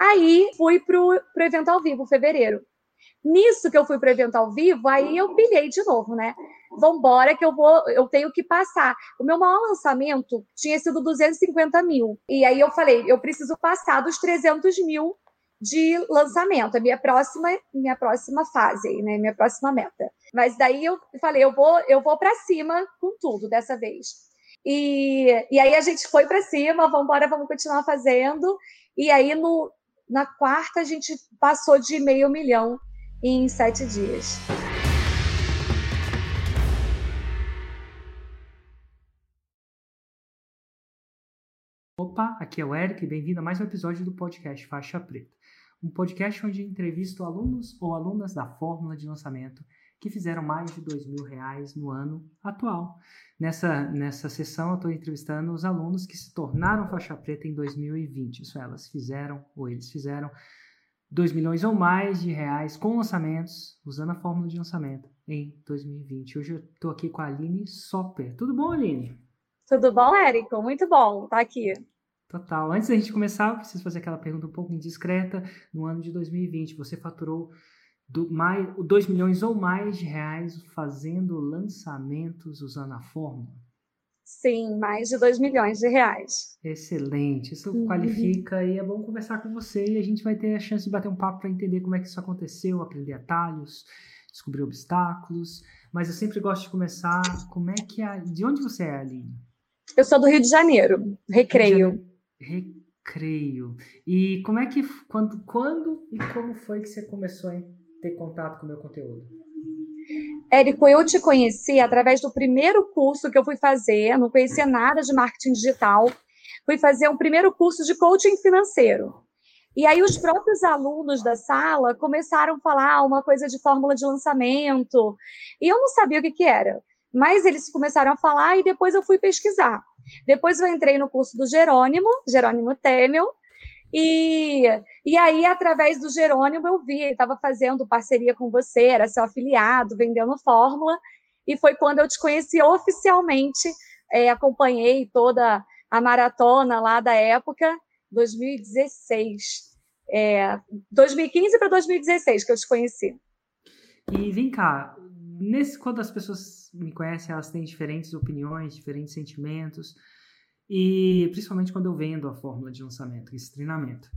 Aí fui para o evento ao vivo, fevereiro. Nisso que eu fui para o evento ao vivo, aí eu pilhei de novo, né? Vambora que eu vou, eu tenho que passar. O meu maior lançamento tinha sido 250 mil. E aí eu falei, eu preciso passar dos 300 mil de lançamento, a minha próxima, minha próxima fase, né? Minha próxima meta. Mas daí eu falei, eu vou, eu vou para cima com tudo dessa vez. E, e aí a gente foi para cima, vamos vamos continuar fazendo. E aí no, na quarta a gente passou de meio milhão em sete dias. Opa, aqui é o Eric bem-vindo a mais um episódio do podcast Faixa Preta. Um podcast onde entrevisto alunos ou alunas da fórmula de lançamento que fizeram mais de dois mil reais no ano atual. Nessa, nessa sessão eu estou entrevistando os alunos que se tornaram faixa preta em 2020. Isso elas fizeram ou eles fizeram 2 milhões ou mais de reais com lançamentos, usando a fórmula de lançamento em 2020. Hoje eu estou aqui com a Aline Soper. Tudo bom, Aline? Tudo bom, Érico? Muito bom estar tá aqui. Total. Antes da gente começar, eu preciso fazer aquela pergunta um pouco indiscreta. No ano de 2020, você faturou do, mais, 2 milhões ou mais de reais fazendo lançamentos usando a fórmula? Sim, mais de 2 milhões de reais. Excelente, isso uhum. qualifica e é bom conversar com você e a gente vai ter a chance de bater um papo para entender como é que isso aconteceu, aprender atalhos, descobrir obstáculos. Mas eu sempre gosto de começar, como é que a, de onde você é, Aline? Eu sou do Rio de Janeiro, Recreio. Recreio. E como é que quando quando e como foi que você começou a ter contato com o meu conteúdo? Érico, eu te conheci através do primeiro curso que eu fui fazer, não conhecia nada de marketing digital. Fui fazer um primeiro curso de coaching financeiro. E aí os próprios alunos da sala começaram a falar uma coisa de fórmula de lançamento, e eu não sabia o que, que era. Mas eles começaram a falar e depois eu fui pesquisar. Depois eu entrei no curso do Jerônimo, Jerônimo Temel, e, e aí, através do Jerônimo, eu vi, ele estava fazendo parceria com você, era seu afiliado, vendendo fórmula, e foi quando eu te conheci oficialmente, é, acompanhei toda a maratona lá da época, 2016. É, 2015 para 2016 que eu te conheci. E vem cá, nesse, quando as pessoas me conhecem, elas têm diferentes opiniões, diferentes sentimentos. E principalmente quando eu vendo a fórmula de lançamento, esse treinamento.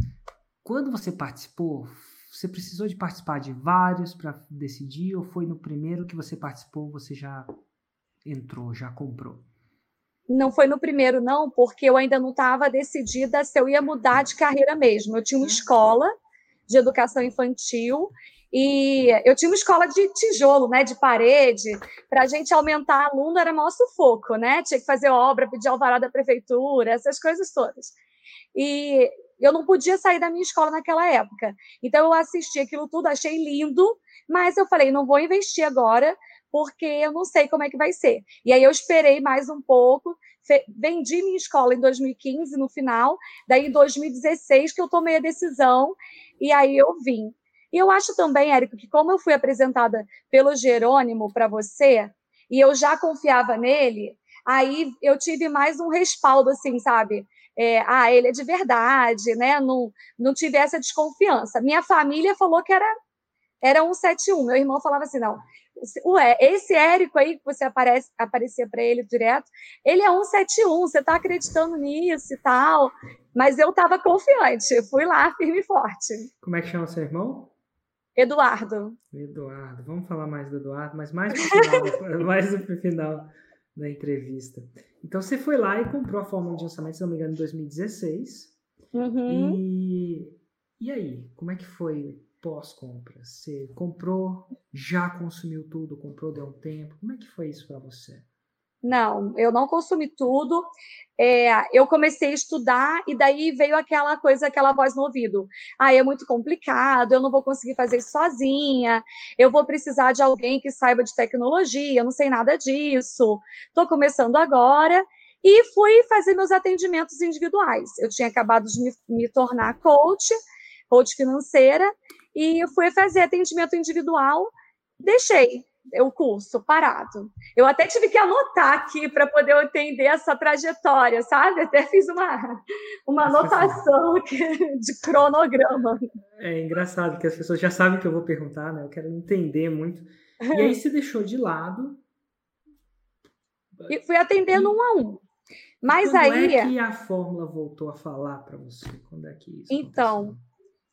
Quando você participou, você precisou de participar de vários para decidir ou foi no primeiro que você participou, você já entrou, já comprou? Não foi no primeiro, não, porque eu ainda não estava decidida se eu ia mudar de carreira mesmo. Eu tinha uma escola de educação infantil e eu tinha uma escola de tijolo, né, de parede, para a gente aumentar aluno era maior sufoco, né? Tinha que fazer obra, pedir alvará da prefeitura, essas coisas todas. E eu não podia sair da minha escola naquela época. Então eu assisti aquilo tudo, achei lindo, mas eu falei, não vou investir agora, porque eu não sei como é que vai ser. E aí eu esperei mais um pouco, vendi minha escola em 2015 no final, daí em 2016 que eu tomei a decisão e aí eu vim. E eu acho também, Érico, que como eu fui apresentada pelo Jerônimo para você, e eu já confiava nele, aí eu tive mais um respaldo, assim, sabe? É, ah, ele é de verdade, né? Não, não tive essa desconfiança. Minha família falou que era, era 171. Meu irmão falava assim: não, ué, esse Érico aí que você aparece, aparecia para ele direto, ele é 171, você está acreditando nisso e tal. Mas eu estava confiante, fui lá firme e forte. Como é que chama seu irmão? Eduardo. Eduardo, vamos falar mais do Eduardo, mas mais no final, mais no final da entrevista. Então você foi lá e comprou a fórmula de lançamento, se não me engano, em 2016. Uhum. E, e aí, como é que foi pós-compra? Você comprou, já consumiu tudo, comprou, deu um tempo? Como é que foi isso para você? Não, eu não consumi tudo. É, eu comecei a estudar e daí veio aquela coisa, aquela voz no ouvido. Ah, é muito complicado, eu não vou conseguir fazer isso sozinha, eu vou precisar de alguém que saiba de tecnologia, eu não sei nada disso. Estou começando agora e fui fazer meus atendimentos individuais. Eu tinha acabado de me, me tornar coach, coach financeira, e fui fazer atendimento individual, deixei o curso parado. Eu até tive que anotar aqui para poder entender essa trajetória, sabe? Até fiz uma, uma anotação de cronograma. É engraçado que as pessoas já sabem que eu vou perguntar, né? Eu quero entender muito. E aí você deixou de lado. E fui atendendo um a um. Mas Quando aí. é que a fórmula voltou a falar para você? Quando é que isso Então, aconteceu?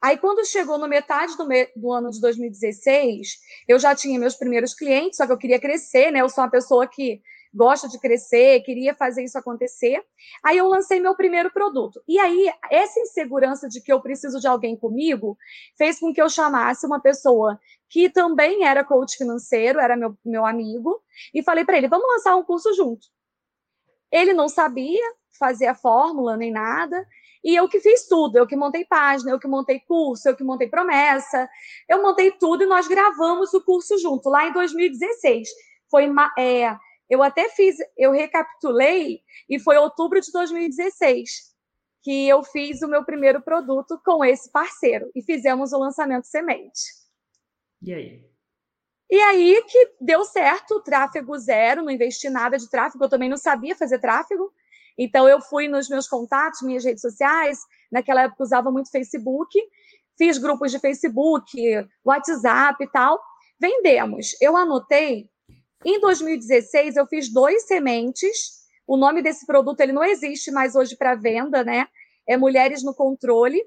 Aí, quando chegou no metade do, me do, ano de 2016, eu já tinha meus primeiros clientes, só que eu queria crescer, né? Eu sou uma pessoa que gosta de crescer, queria fazer isso acontecer. Aí eu lancei meu primeiro produto. E aí, essa insegurança de que eu preciso de alguém comigo fez com que eu chamasse uma pessoa que também era coach financeiro, era meu, meu amigo, e falei para ele: vamos lançar um curso junto. Ele não sabia fazer a fórmula nem nada. E eu que fiz tudo, eu que montei página, eu que montei curso, eu que montei promessa, eu montei tudo e nós gravamos o curso junto, lá em 2016. Foi, é, eu até fiz, eu recapitulei, e foi outubro de 2016 que eu fiz o meu primeiro produto com esse parceiro e fizemos o lançamento semente. E aí? E aí que deu certo, tráfego zero, não investi nada de tráfego, eu também não sabia fazer tráfego. Então, eu fui nos meus contatos, minhas redes sociais, naquela época usava muito Facebook, fiz grupos de Facebook, WhatsApp e tal, vendemos. Eu anotei, em 2016, eu fiz dois sementes, o nome desse produto ele não existe mais hoje para venda, né? É Mulheres no Controle.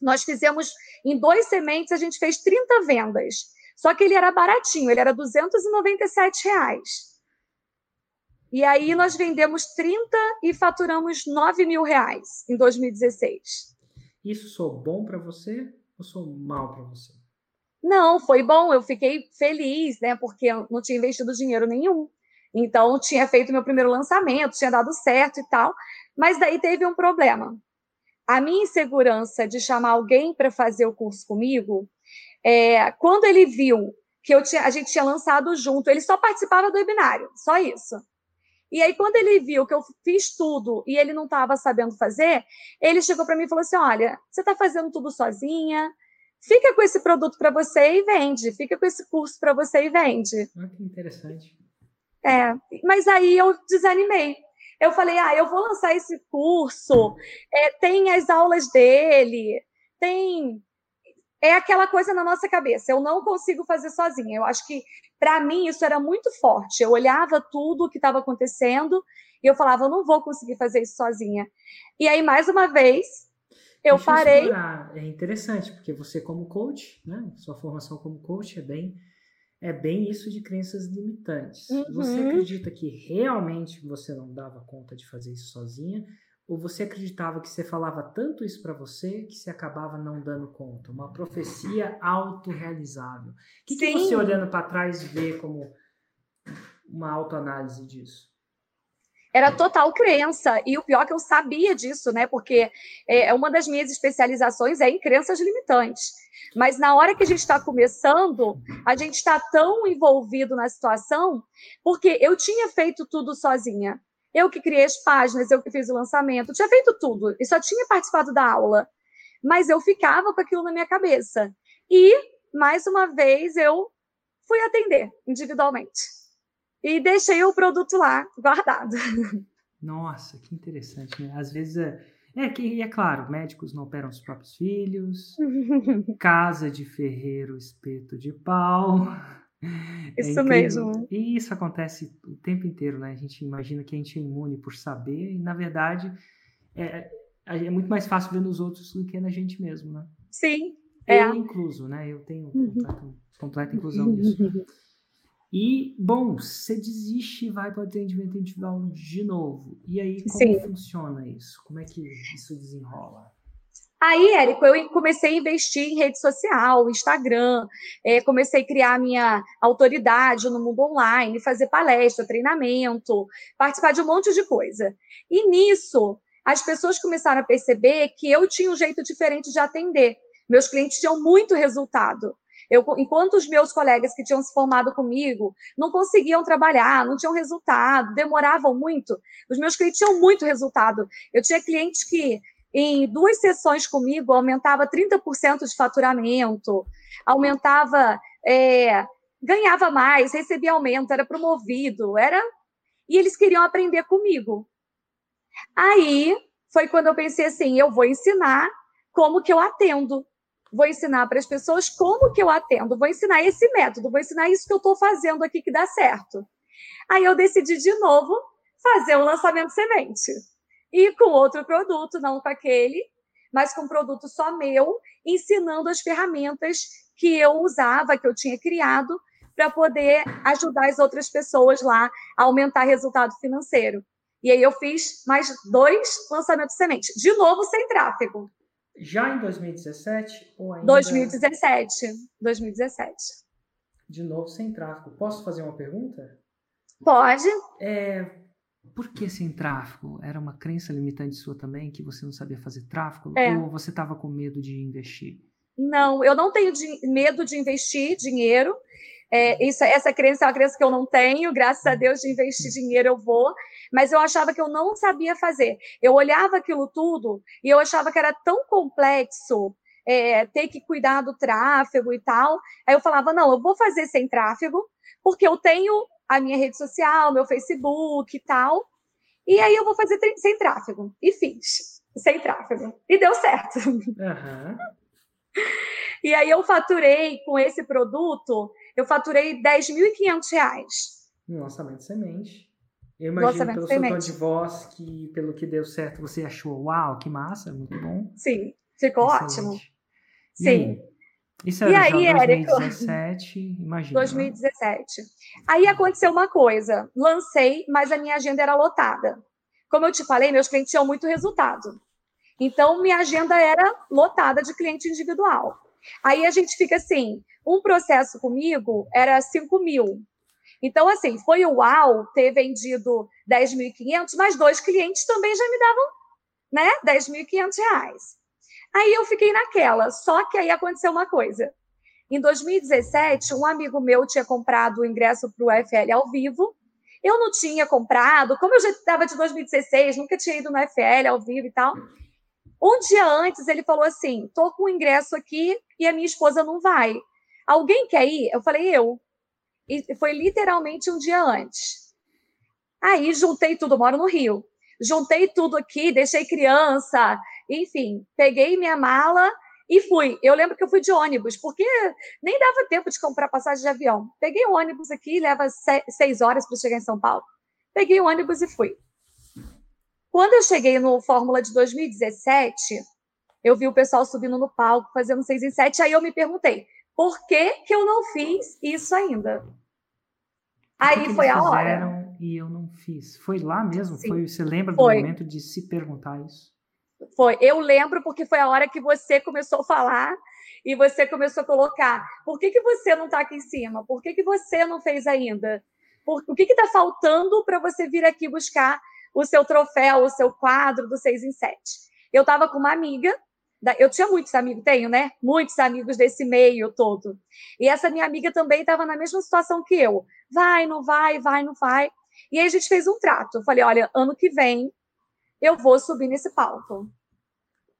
Nós fizemos, em dois sementes, a gente fez 30 vendas. Só que ele era baratinho, ele era 297 reais. E aí nós vendemos 30 e faturamos 9 mil reais em 2016. Isso sou bom para você ou sou mal para você? Não, foi bom. Eu fiquei feliz, né? Porque eu não tinha investido dinheiro nenhum. Então, tinha feito meu primeiro lançamento, tinha dado certo e tal. Mas daí teve um problema. A minha insegurança de chamar alguém para fazer o curso comigo, é, quando ele viu que eu tinha, a gente tinha lançado junto, ele só participava do webinário, só isso. E aí, quando ele viu que eu fiz tudo e ele não estava sabendo fazer, ele chegou para mim e falou assim: Olha, você está fazendo tudo sozinha, fica com esse produto para você e vende, fica com esse curso para você e vende. Ah, que interessante. É, mas aí eu desanimei. Eu falei: Ah, eu vou lançar esse curso, é, tem as aulas dele, tem é aquela coisa na nossa cabeça. Eu não consigo fazer sozinha. Eu acho que, para mim, isso era muito forte. Eu olhava tudo o que estava acontecendo e eu falava, eu não vou conseguir fazer isso sozinha. E aí, mais uma vez, eu Deixa parei. Eu é interessante, porque você, como coach, né? Sua formação como coach é bem. É bem isso de crenças limitantes. Uhum. Você acredita que realmente você não dava conta de fazer isso sozinha? Ou você acreditava que você falava tanto isso para você que você acabava não dando conta? Uma profecia autorrealizável. O que, que você, olhando para trás, vê como uma autoanálise disso? Era total crença. E o pior é que eu sabia disso, né? Porque é, uma das minhas especializações é em crenças limitantes. Mas na hora que a gente está começando, a gente está tão envolvido na situação, porque eu tinha feito tudo sozinha. Eu que criei as páginas, eu que fiz o lançamento, tinha feito tudo e só tinha participado da aula. Mas eu ficava com aquilo na minha cabeça. E, mais uma vez, eu fui atender individualmente. E deixei o produto lá, guardado. Nossa, que interessante, né? Às vezes é. É que, é claro, médicos não operam os próprios filhos, casa de ferreiro, espeto de pau. É isso é mesmo. E isso acontece o tempo inteiro, né? A gente imagina que a gente é imune por saber, e na verdade é, é muito mais fácil ver nos outros do que na gente mesmo, né? Sim. Eu é. incluso, né? Eu tenho uhum. completa, completa inclusão nisso. E, bom, você desiste e vai para o atendimento individual de novo. E aí, como Sim. funciona isso? Como é que isso desenrola? Aí, Érico, eu comecei a investir em rede social, Instagram, é, comecei a criar minha autoridade no mundo online, fazer palestra, treinamento, participar de um monte de coisa. E nisso, as pessoas começaram a perceber que eu tinha um jeito diferente de atender. Meus clientes tinham muito resultado. Eu, enquanto os meus colegas que tinham se formado comigo não conseguiam trabalhar, não tinham resultado, demoravam muito, os meus clientes tinham muito resultado. Eu tinha clientes que em duas sessões comigo, aumentava 30% de faturamento, aumentava é, ganhava mais, recebia aumento, era promovido, era e eles queriam aprender comigo. Aí foi quando eu pensei assim, eu vou ensinar como que eu atendo. Vou ensinar para as pessoas como que eu atendo, vou ensinar esse método, vou ensinar isso que eu estou fazendo aqui que dá certo. Aí eu decidi de novo fazer um lançamento semente. E com outro produto, não com aquele, mas com um produto só meu, ensinando as ferramentas que eu usava, que eu tinha criado, para poder ajudar as outras pessoas lá a aumentar resultado financeiro. E aí eu fiz mais dois lançamentos semente, de novo sem tráfego. Já em 2017 ou ainda... 2017. 2017. De novo sem tráfego. Posso fazer uma pergunta? Pode. É, por que sem tráfego? Era uma crença limitante sua também, que você não sabia fazer tráfego? É. Ou você estava com medo de investir? Não, eu não tenho de, medo de investir dinheiro. É, isso, essa crença é uma crença que eu não tenho, graças a Deus, de investir dinheiro eu vou, mas eu achava que eu não sabia fazer. Eu olhava aquilo tudo e eu achava que era tão complexo é, ter que cuidar do tráfego e tal. Aí eu falava, não, eu vou fazer sem tráfego, porque eu tenho a minha rede social, meu Facebook e tal. E aí eu vou fazer sem tráfego. E fiz, sem tráfego. E deu certo. Uhum. E aí eu faturei com esse produto, eu faturei 10.500 reais. No lançamento semente. Eu imagino pelo seu tom de voz que, pelo que deu certo, você achou, uau, que massa, muito bom. Sim, ficou Excelente. ótimo. E Sim. Aí? Isso era e aí, 2017, imagina. 2017. Aí aconteceu uma coisa. Lancei, mas a minha agenda era lotada. Como eu te falei, meus clientes tinham muito resultado. Então, minha agenda era lotada de cliente individual. Aí a gente fica assim, um processo comigo era 5 mil. Então, assim, foi o uau ter vendido 10.500, mas dois clientes também já me davam né, 10.500 reais. Aí eu fiquei naquela, só que aí aconteceu uma coisa. Em 2017, um amigo meu tinha comprado o ingresso para o UFL ao vivo. Eu não tinha comprado, como eu já estava de 2016, nunca tinha ido no UFL ao vivo e tal. Um dia antes, ele falou assim: tô com o ingresso aqui e a minha esposa não vai. Alguém quer ir? Eu falei: eu. E foi literalmente um dia antes. Aí juntei tudo, moro no Rio. Juntei tudo aqui, deixei criança, enfim, peguei minha mala e fui. Eu lembro que eu fui de ônibus, porque nem dava tempo de comprar passagem de avião. Peguei o um ônibus aqui, leva seis horas para chegar em São Paulo. Peguei o ônibus e fui. Quando eu cheguei no Fórmula de 2017, eu vi o pessoal subindo no palco, fazendo seis em sete. Aí eu me perguntei, por que, que eu não fiz isso ainda? Aí foi a hora. E eu não fiz. Foi lá mesmo? Foi, você lembra foi. do momento de se perguntar isso? Foi. Eu lembro porque foi a hora que você começou a falar e você começou a colocar. Por que, que você não está aqui em cima? Por que, que você não fez ainda? Por, o que está faltando para você vir aqui buscar o seu troféu, o seu quadro do 6 em 7? Eu estava com uma amiga, eu tinha muitos amigos, tenho, né? Muitos amigos desse meio todo. E essa minha amiga também estava na mesma situação que eu. Vai, não vai, vai, não vai. E aí a gente fez um trato. Eu falei, olha, ano que vem eu vou subir nesse palco,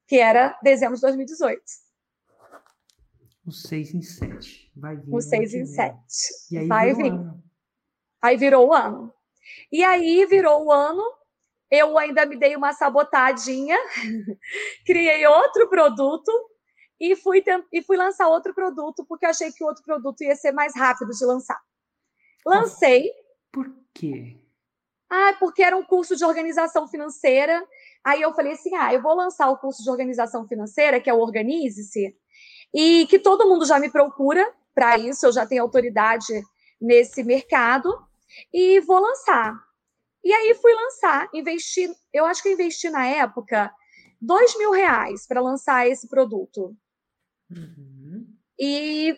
que era dezembro de 2018. O 6 em 7. Vai vir. O 6 em 7. E aí Vai vir. Aí virou o ano. E aí virou o ano, eu ainda me dei uma sabotadinha, criei outro produto e fui, e fui lançar outro produto, porque eu achei que o outro produto ia ser mais rápido de lançar. Lancei. Por quê? Ah, porque era um curso de organização financeira. Aí eu falei assim: ah, eu vou lançar o curso de organização financeira, que é o Organize-se, e que todo mundo já me procura para isso, eu já tenho autoridade nesse mercado, e vou lançar. E aí fui lançar, investi, eu acho que investi na época dois mil reais para lançar esse produto. Uhum. E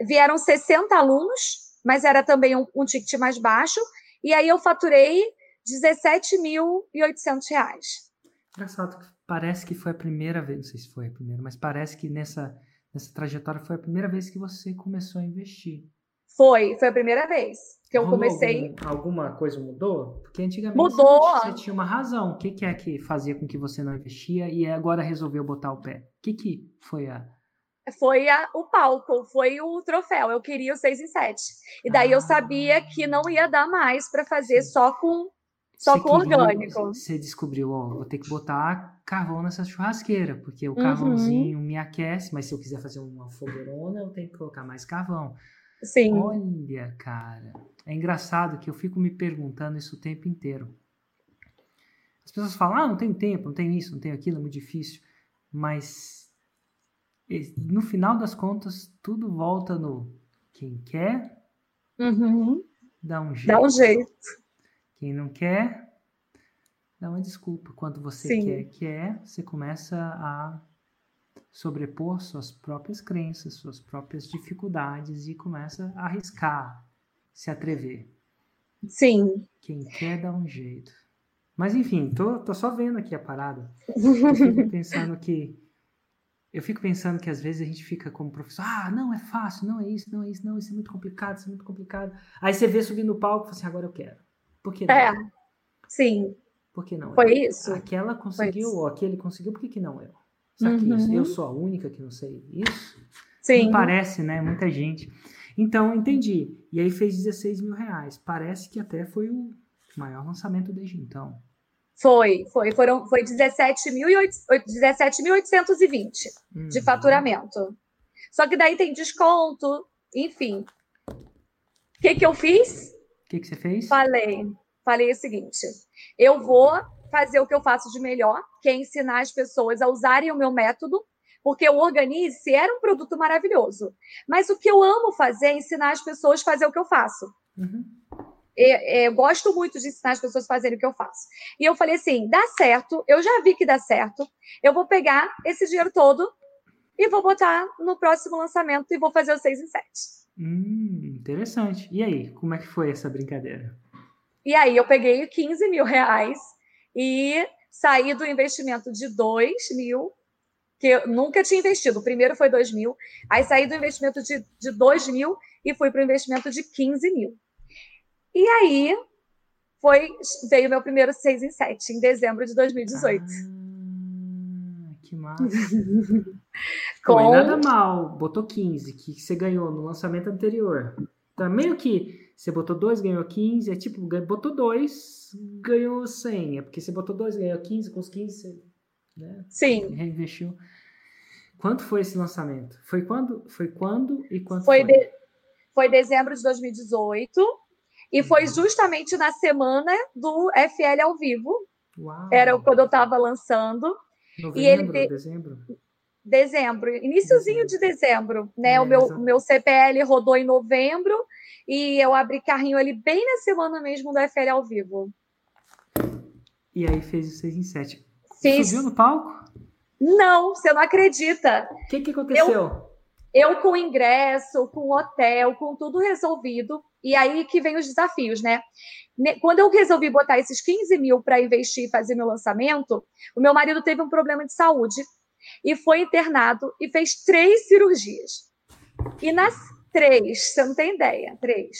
vieram 60 alunos, mas era também um, um ticket mais baixo, e aí eu faturei 17.800 reais. Engraçado, parece que foi a primeira vez, não sei se foi a primeira, mas parece que nessa, nessa trajetória foi a primeira vez que você começou a investir. Foi, foi a primeira vez que eu Rolou comecei. Algum, alguma coisa mudou? Porque antigamente mudou. Você, você tinha uma razão. O que, que é que fazia com que você não investia e agora resolveu botar o pé? O que, que foi a, foi a, o palco, foi o troféu. Eu queria o 6 em 7. E daí ah. eu sabia que não ia dar mais para fazer só com só você com queria, orgânico. Você descobriu, ó, vou ter que botar carvão nessa churrasqueira, porque o carvãozinho uhum. me aquece, mas se eu quiser fazer uma fogueirona, eu tenho que colocar mais carvão. Sim. Olha, cara, é engraçado que eu fico me perguntando isso o tempo inteiro. As pessoas falam, ah, não tenho tempo, não tenho isso, não tenho aquilo, é muito difícil. Mas no final das contas, tudo volta no quem quer, uhum. dá um jeito. Dá um jeito. Quem não quer, dá uma desculpa. Quando você Sim. quer, quer, você começa a sobrepor suas próprias crenças, suas próprias dificuldades e começa a arriscar, se atrever. Sim. Quem quer dá um jeito. Mas enfim, tô, tô só vendo aqui a parada. Eu fico pensando que eu fico pensando que às vezes a gente fica como professor, ah, não, é fácil, não é isso, não é isso, não, isso é muito complicado, isso é muito complicado. Aí você vê subir no palco e fala assim, agora eu quero. Por que não? É, sim. Por que não? Foi eu? isso. Aquela conseguiu, ou aquele conseguiu, por que, que não eu? Será que uhum. eu sou a única que não sei isso? Sim. Não parece, né? Muita gente. Então, entendi. E aí fez 16 mil reais. Parece que até foi o maior lançamento desde então. Foi, foi, foram, foi 17.820 17 uhum. de faturamento. Só que daí tem desconto, enfim. O que, que eu fiz? O que, que você fez? Falei, falei o seguinte: eu vou fazer o que eu faço de melhor, que é ensinar as pessoas a usarem o meu método, porque o Organize era um produto maravilhoso. Mas o que eu amo fazer é ensinar as pessoas a fazer o que eu faço. Uhum. Eu, eu, gosto muito de ensinar as pessoas a fazerem o que eu faço. E eu falei assim: dá certo, eu já vi que dá certo, eu vou pegar esse dinheiro todo e vou botar no próximo lançamento e vou fazer o 6 em 7. Hum, interessante. E aí, como é que foi essa brincadeira? E aí, eu peguei 15 mil reais e saí do investimento de 2 mil, que eu nunca tinha investido. O primeiro foi 2 mil, aí saí do investimento de, de 2 mil e fui para o investimento de 15 mil. E aí foi veio meu primeiro 6 em 7, em dezembro de 2018. Ah, que massa. Com... Foi nada mal, botou 15, que você ganhou no lançamento anterior. Tá meio que você botou 2, ganhou 15, é tipo, botou 2, ganhou 100. É porque você botou 2, ganhou 15, com os 15 você né, Sim. reinvestiu. Quanto foi esse lançamento? Foi quando? Foi quando e quanto foi? Foi, de... foi dezembro de 2018 e foi justamente na semana do FL ao vivo. Uau. Era quando eu estava lançando. Novembro, e ele dezembro? Dezembro, iníciozinho de dezembro, né? É, o meu, meu CPL rodou em novembro e eu abri carrinho ali bem na semana mesmo do FL ao vivo. E aí fez o 6 em 7. Fiz... Subiu no palco? Não, você não acredita. O que, que aconteceu? Eu, eu com ingresso, com hotel, com tudo resolvido. E aí que vem os desafios, né? Quando eu resolvi botar esses 15 mil para investir e fazer meu lançamento, o meu marido teve um problema de saúde e foi internado e fez três cirurgias. E nas três, você não tem ideia, três.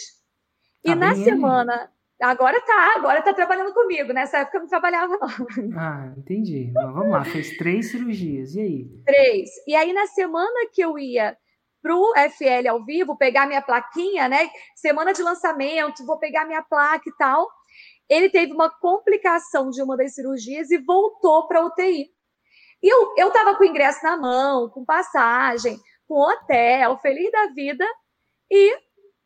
E tá na semana, agora tá, agora tá trabalhando comigo. Nessa época eu não trabalhava, não. Ah, entendi. vamos lá, fez três cirurgias. E aí? Três. E aí, na semana que eu ia para o FL ao vivo, pegar minha plaquinha, né? Semana de lançamento, vou pegar minha placa e tal. Ele teve uma complicação de uma das cirurgias e voltou para UTI. E eu, eu tava com ingresso na mão, com passagem, com hotel, feliz da vida, e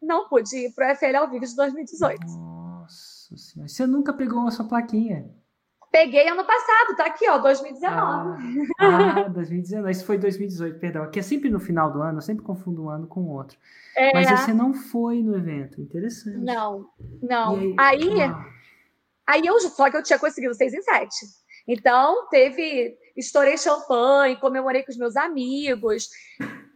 não pude ir para o FL ao vivo de 2018. Nossa senhora. Você nunca pegou a sua plaquinha? Peguei ano passado, tá aqui, ó, 2019. Ah, ah 2019. Isso foi 2018, perdão. Aqui é sempre no final do ano, eu sempre confundo um ano com o outro. É... Mas você não foi no evento, interessante. Não, não. aí, aí, ah. aí, eu, só que eu tinha conseguido 6 em 7. Então, teve, estourei champanhe, comemorei com os meus amigos.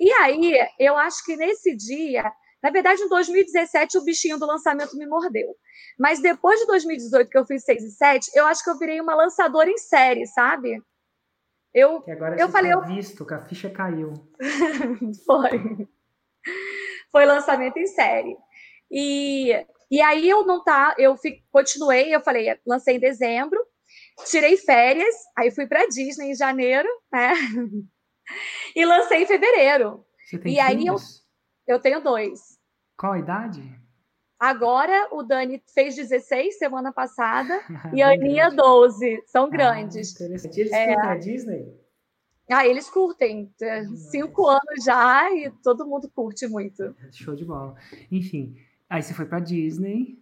E aí, eu acho que nesse dia, na verdade, em 2017, o bichinho do lançamento me mordeu. Mas depois de 2018, que eu fiz 6 e 7, eu acho que eu virei uma lançadora em série, sabe? Eu, que agora eu falei, tá eu visto que a ficha caiu. Foi. Foi lançamento em série. E, e aí eu não tá, eu fico, continuei, eu falei, lancei em dezembro, tirei férias, aí fui para Disney em janeiro, né? e lancei em fevereiro. Você tem E aí filhos? Eu tenho dois. Qual a idade? Agora o Dani fez 16 semana passada e a Aninha grande. 12. São Ah, grandes. interessante. Eles É. curtem a Disney? Ah, eles curtem. É, Cinco anos já e todo mundo curte muito. Show de bola. Enfim, aí você foi pra Disney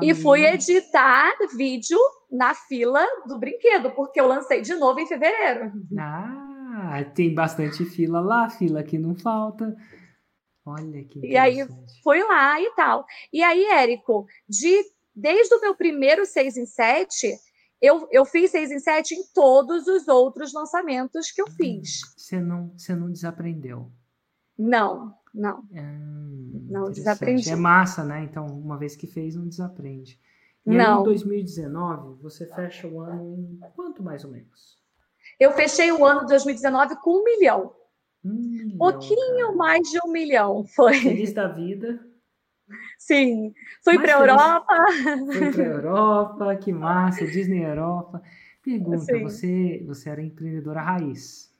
E fui editar vídeo na fila do brinquedo, porque eu lancei de novo em fevereiro. Ah, tem bastante fila lá, fila que não falta. Olha que E aí. Fui lá e tal. E aí, Érico, de, desde o meu primeiro 6 em 7, eu, eu fiz 6 em 7 em todos os outros lançamentos que eu fiz. Você não, você não desaprendeu. Não, não. Hum, Não interessante. desaprendi. É massa, né? Então, uma vez que fez, não desaprende. E aí, Não. em 2019, você fecha o ano em quanto mais ou menos? Eu fechei o ano de 2019 com um milhão. Um Pouquinho cara. mais de um milhão. Foi. Feliz da vida. Sim. Fui para a. Europa. Foi pra Europa, que massa, Disney Europa. Pergunta, Sim. você, você era empreendedora raiz,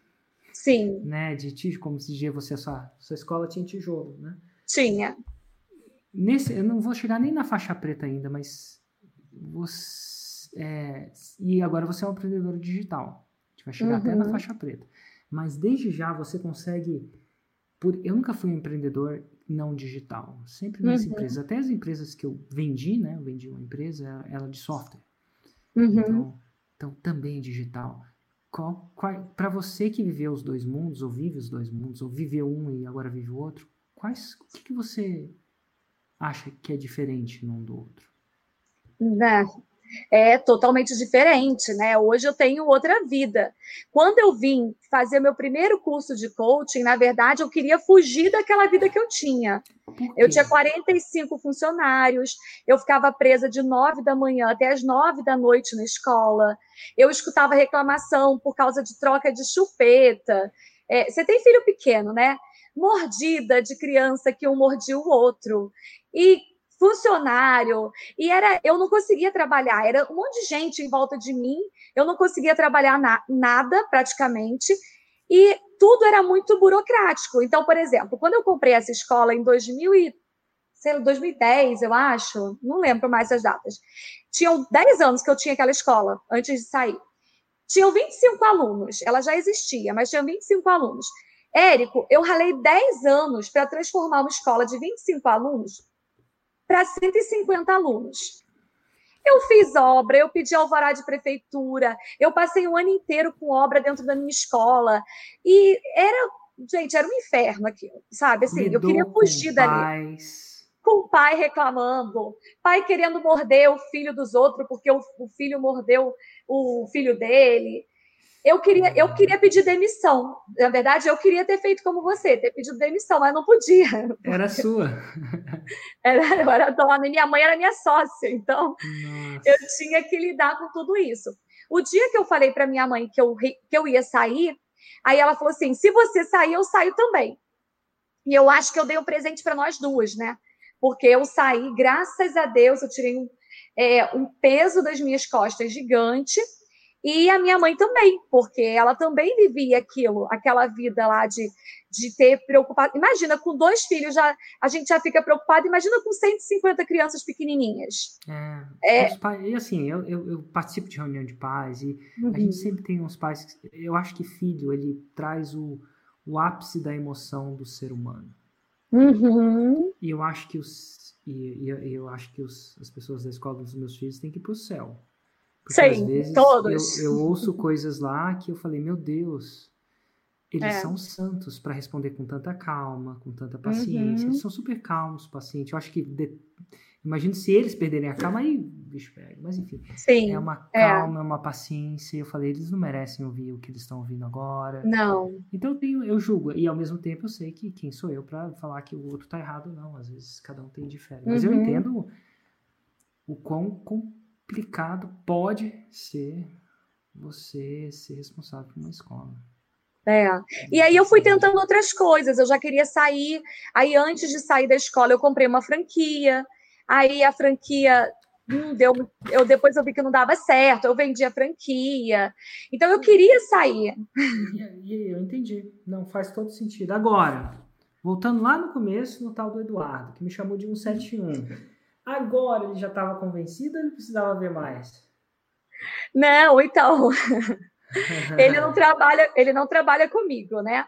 Sim, né? De tijolo, como se dizia você, a sua, sua escola tinha tijolo, né? tinha. Nesse, eu não vou chegar nem na faixa preta ainda, mas você, é, e agora você é um empreendedor digital. A gente vai chegar até na Uhum. faixa preta. Mas desde já você consegue. Por, eu nunca fui um empreendedor não digital. Sempre minhas Uhum. empresas, até as empresas que eu vendi, né? Eu vendi uma empresa, ela de software. Uhum. Então, então também é digital. Qual, para você que viveu os dois mundos, ou vive os dois mundos, ou viveu um e agora vive o outro, quais, o que, que você acha que é diferente num do outro? Né? É totalmente diferente, né? Hoje eu tenho outra vida. Quando eu vim fazer meu primeiro curso de coaching, na verdade, eu queria fugir daquela vida que eu tinha. Eu tinha 45 funcionários, eu ficava presa de 9 da manhã até as 9 da noite na escola. Eu escutava reclamação por causa de troca de chupeta. É, você tem filho pequeno, né? Mordida de criança que um mordia o outro. E funcionário. E era, eu não conseguia trabalhar, era um monte de gente em volta de mim, eu não conseguia trabalhar na, nada praticamente. E tudo era muito burocrático. Então, por exemplo, quando eu comprei essa escola em 2000 e, sei lá, 2010, eu acho, não lembro mais as datas. Tinham 10 anos que eu tinha aquela escola, antes de sair. Tinham 25 alunos, ela já existia, mas tinham 25 alunos. Érico, eu ralei 10 anos para transformar uma escola de 25 alunos para 150 alunos. Eu fiz obra, eu pedi alvará de prefeitura, eu passei um ano inteiro com obra dentro da minha escola. E era, gente, era um inferno aquilo, sabe? Assim, eu queria com fugir dali. pais. Com o pai reclamando, pai querendo morder o filho dos outros porque o, o filho mordeu o filho dele. Eu queria, eu queria pedir demissão. Na verdade, eu queria ter feito como você, ter pedido demissão, mas não podia. Era sua. Era, eu era dona, e minha mãe era minha sócia, então Nossa. eu tinha que lidar com tudo isso. O dia que eu falei para minha mãe que eu, que eu ia sair, aí ela falou assim: se você sair, eu saio também. E eu acho que eu dei um presente para nós duas, né? Porque eu saí, graças a Deus, eu tirei um, é, um peso das minhas costas gigante. E a minha mãe também, porque ela também vivia aquilo, aquela vida lá de, de ter preocupado. Imagina, com dois filhos já a gente já fica preocupado. Imagina com 150 crianças pequenininhas. É, É. pais, e assim, eu, eu, eu participo de reunião de pais e a Uhum. gente sempre tem uns pais. que- Eu acho que filho, ele traz o, o ápice da emoção do ser humano. Uhum. E eu acho que os. E, e eu, acho que os, as pessoas da escola dos meus filhos têm que ir pro céu. Porque Sim, às vezes todos. Eu, eu ouço coisas lá que eu falei, meu Deus, eles É. são santos para responder com tanta calma, com tanta paciência. Uhum. Eles são super calmos, pacientes. Eu acho que. de- Imagino se eles perderem a calma, aí o bicho pega. Mas enfim, Sim. é uma é. calma, é uma paciência. Eu falei, eles não merecem ouvir o que eles estão ouvindo agora. Não. Então eu tenho, eu julgo. E ao mesmo tempo eu sei que quem sou eu para falar que o outro tá errado não. Às vezes cada um tem diferente. Mas eu Uhum. entendo o quão complicado pode ser você ser responsável por uma escola. É. E aí eu fui tentando outras coisas. Eu já queria sair. Aí antes de sair da escola eu comprei uma franquia. Aí a franquia hum, deu, eu depois eu vi que não dava certo, eu vendi a franquia. Então eu queria sair. E, eu entendi. Não faz todo sentido. Agora, voltando lá no começo, no tal do Eduardo, que me chamou de 171. Agora ele já estava convencido ou ele precisava ver mais? Não, então. ele não trabalha, ele não trabalha comigo, né?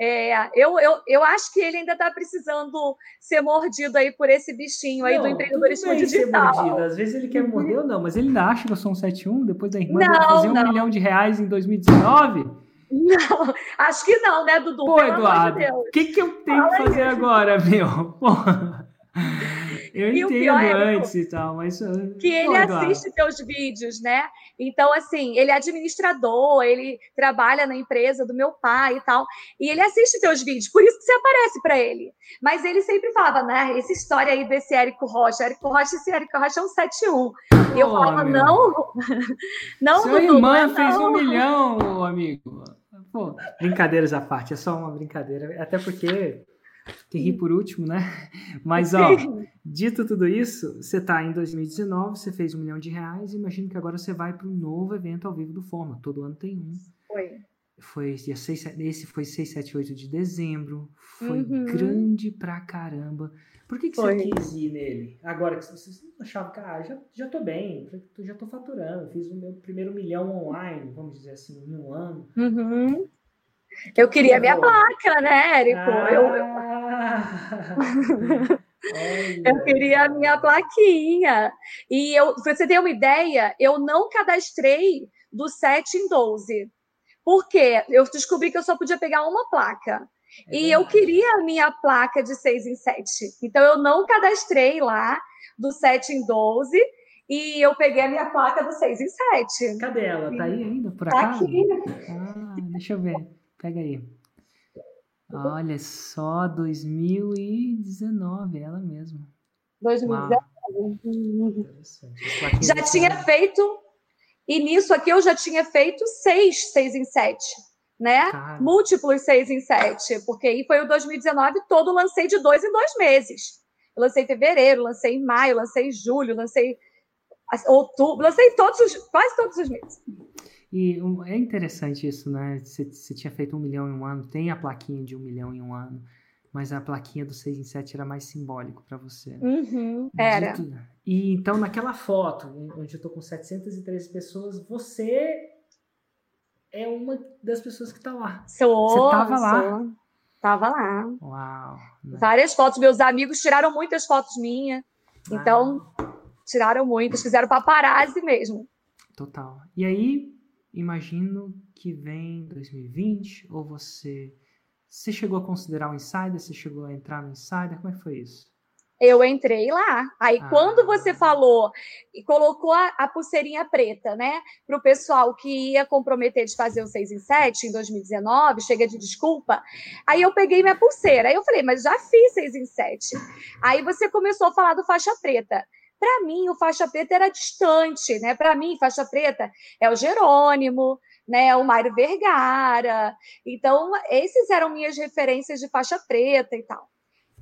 É, eu, eu, eu acho que ele ainda está precisando ser mordido aí por esse bichinho aí não, do empreendedorismo digital. Às vezes ele quer morder ou não, mas ele ainda acha que eu sou um 71 depois da irmã não, fazer não. um milhão de reais em 2019? Não, acho que não, né, Dudu? Pô, Eduardo, o que, que eu tenho Fala que fazer agora, meu? Porra. Eu e entendo é, antes e tal, mas. Que ele assiste teus vídeos, né? Então, assim, ele é administrador, ele trabalha na empresa do meu pai e tal. E ele assiste teus vídeos, por isso que você aparece para ele. Mas ele sempre falava, né? Essa história aí desse Érico Rocha. Érico Rocha, esse Érico Rocha é um 71. E eu falava, meu. não, não, Sua Dudu, irmã não. fez um milhão, amigo. Pô, brincadeiras à parte, é só uma brincadeira. Até porque que rir por último, né? Mas, ó, dito tudo isso, você está em 2019, você fez um milhão de reais, imagino que agora você vai para um novo evento ao vivo do Forma. Todo ano tem um. Foi. Foi dia 6, esse foi 6, 7, 8 de dezembro. Foi uhum. grande pra caramba. Por que, que você quis ir nele? Agora que você achava que ah, já, já tô bem, já tô faturando, fiz o meu primeiro milhão online, vamos dizer assim, em um ano. Uhum. Eu queria minha placa, né, Érico? Ah, eu... eu queria a minha plaquinha. E eu, pra você ter uma ideia, eu não cadastrei do 7 em 12. Por quê? Eu descobri que eu só podia pegar uma placa. É e eu queria a minha placa de 6 em 7. Então eu não cadastrei lá do 7 em 12 e eu peguei a minha placa do 6 em 7. Cadê ela? Tá aí ainda, por tá acaso? Tá aqui. Ah, deixa eu ver. Pega aí. Olha só, 2019, ela mesma. 2019. Já tinha feito, e nisso aqui eu já tinha feito seis, seis em sete, né? Cara. Múltiplos seis em sete, porque aí foi o 2019 todo, lancei de dois em dois meses. Eu lancei em fevereiro, lancei em maio, lancei em julho, lancei outubro, lancei todos os, quase todos os meses. E um, é interessante isso, né? Você, tinha feito um milhão em um ano, tem a plaquinha de um milhão em um ano, mas a plaquinha do 6 em 7 era mais simbólico para você. Uhum, era. E então, naquela foto, onde eu tô com 713 pessoas, você é uma das pessoas que tá lá. Sou, você tava lá. Sou. Tava lá. Uau. Né? Várias fotos. Meus amigos tiraram muitas fotos minhas. Então, tiraram muitas. Fizeram paparazzi mesmo. Total. E aí, imagino que vem 2020, ou você. Você chegou a considerar o Insider? Você chegou a entrar no Insider? Como é que foi isso? Eu entrei lá. Aí, ah. quando você falou e colocou a, a pulseirinha preta, né, para o pessoal que ia comprometer de fazer o 6 em 7 em 2019, chega de desculpa. Aí eu peguei minha pulseira. Aí eu falei, mas já fiz 6 em 7. Aí você começou a falar do faixa preta. Para mim, o faixa preta era distante, né? Para mim, faixa preta é o Jerônimo, né? O Mário Vergara. Então, esses eram minhas referências de faixa preta e tal.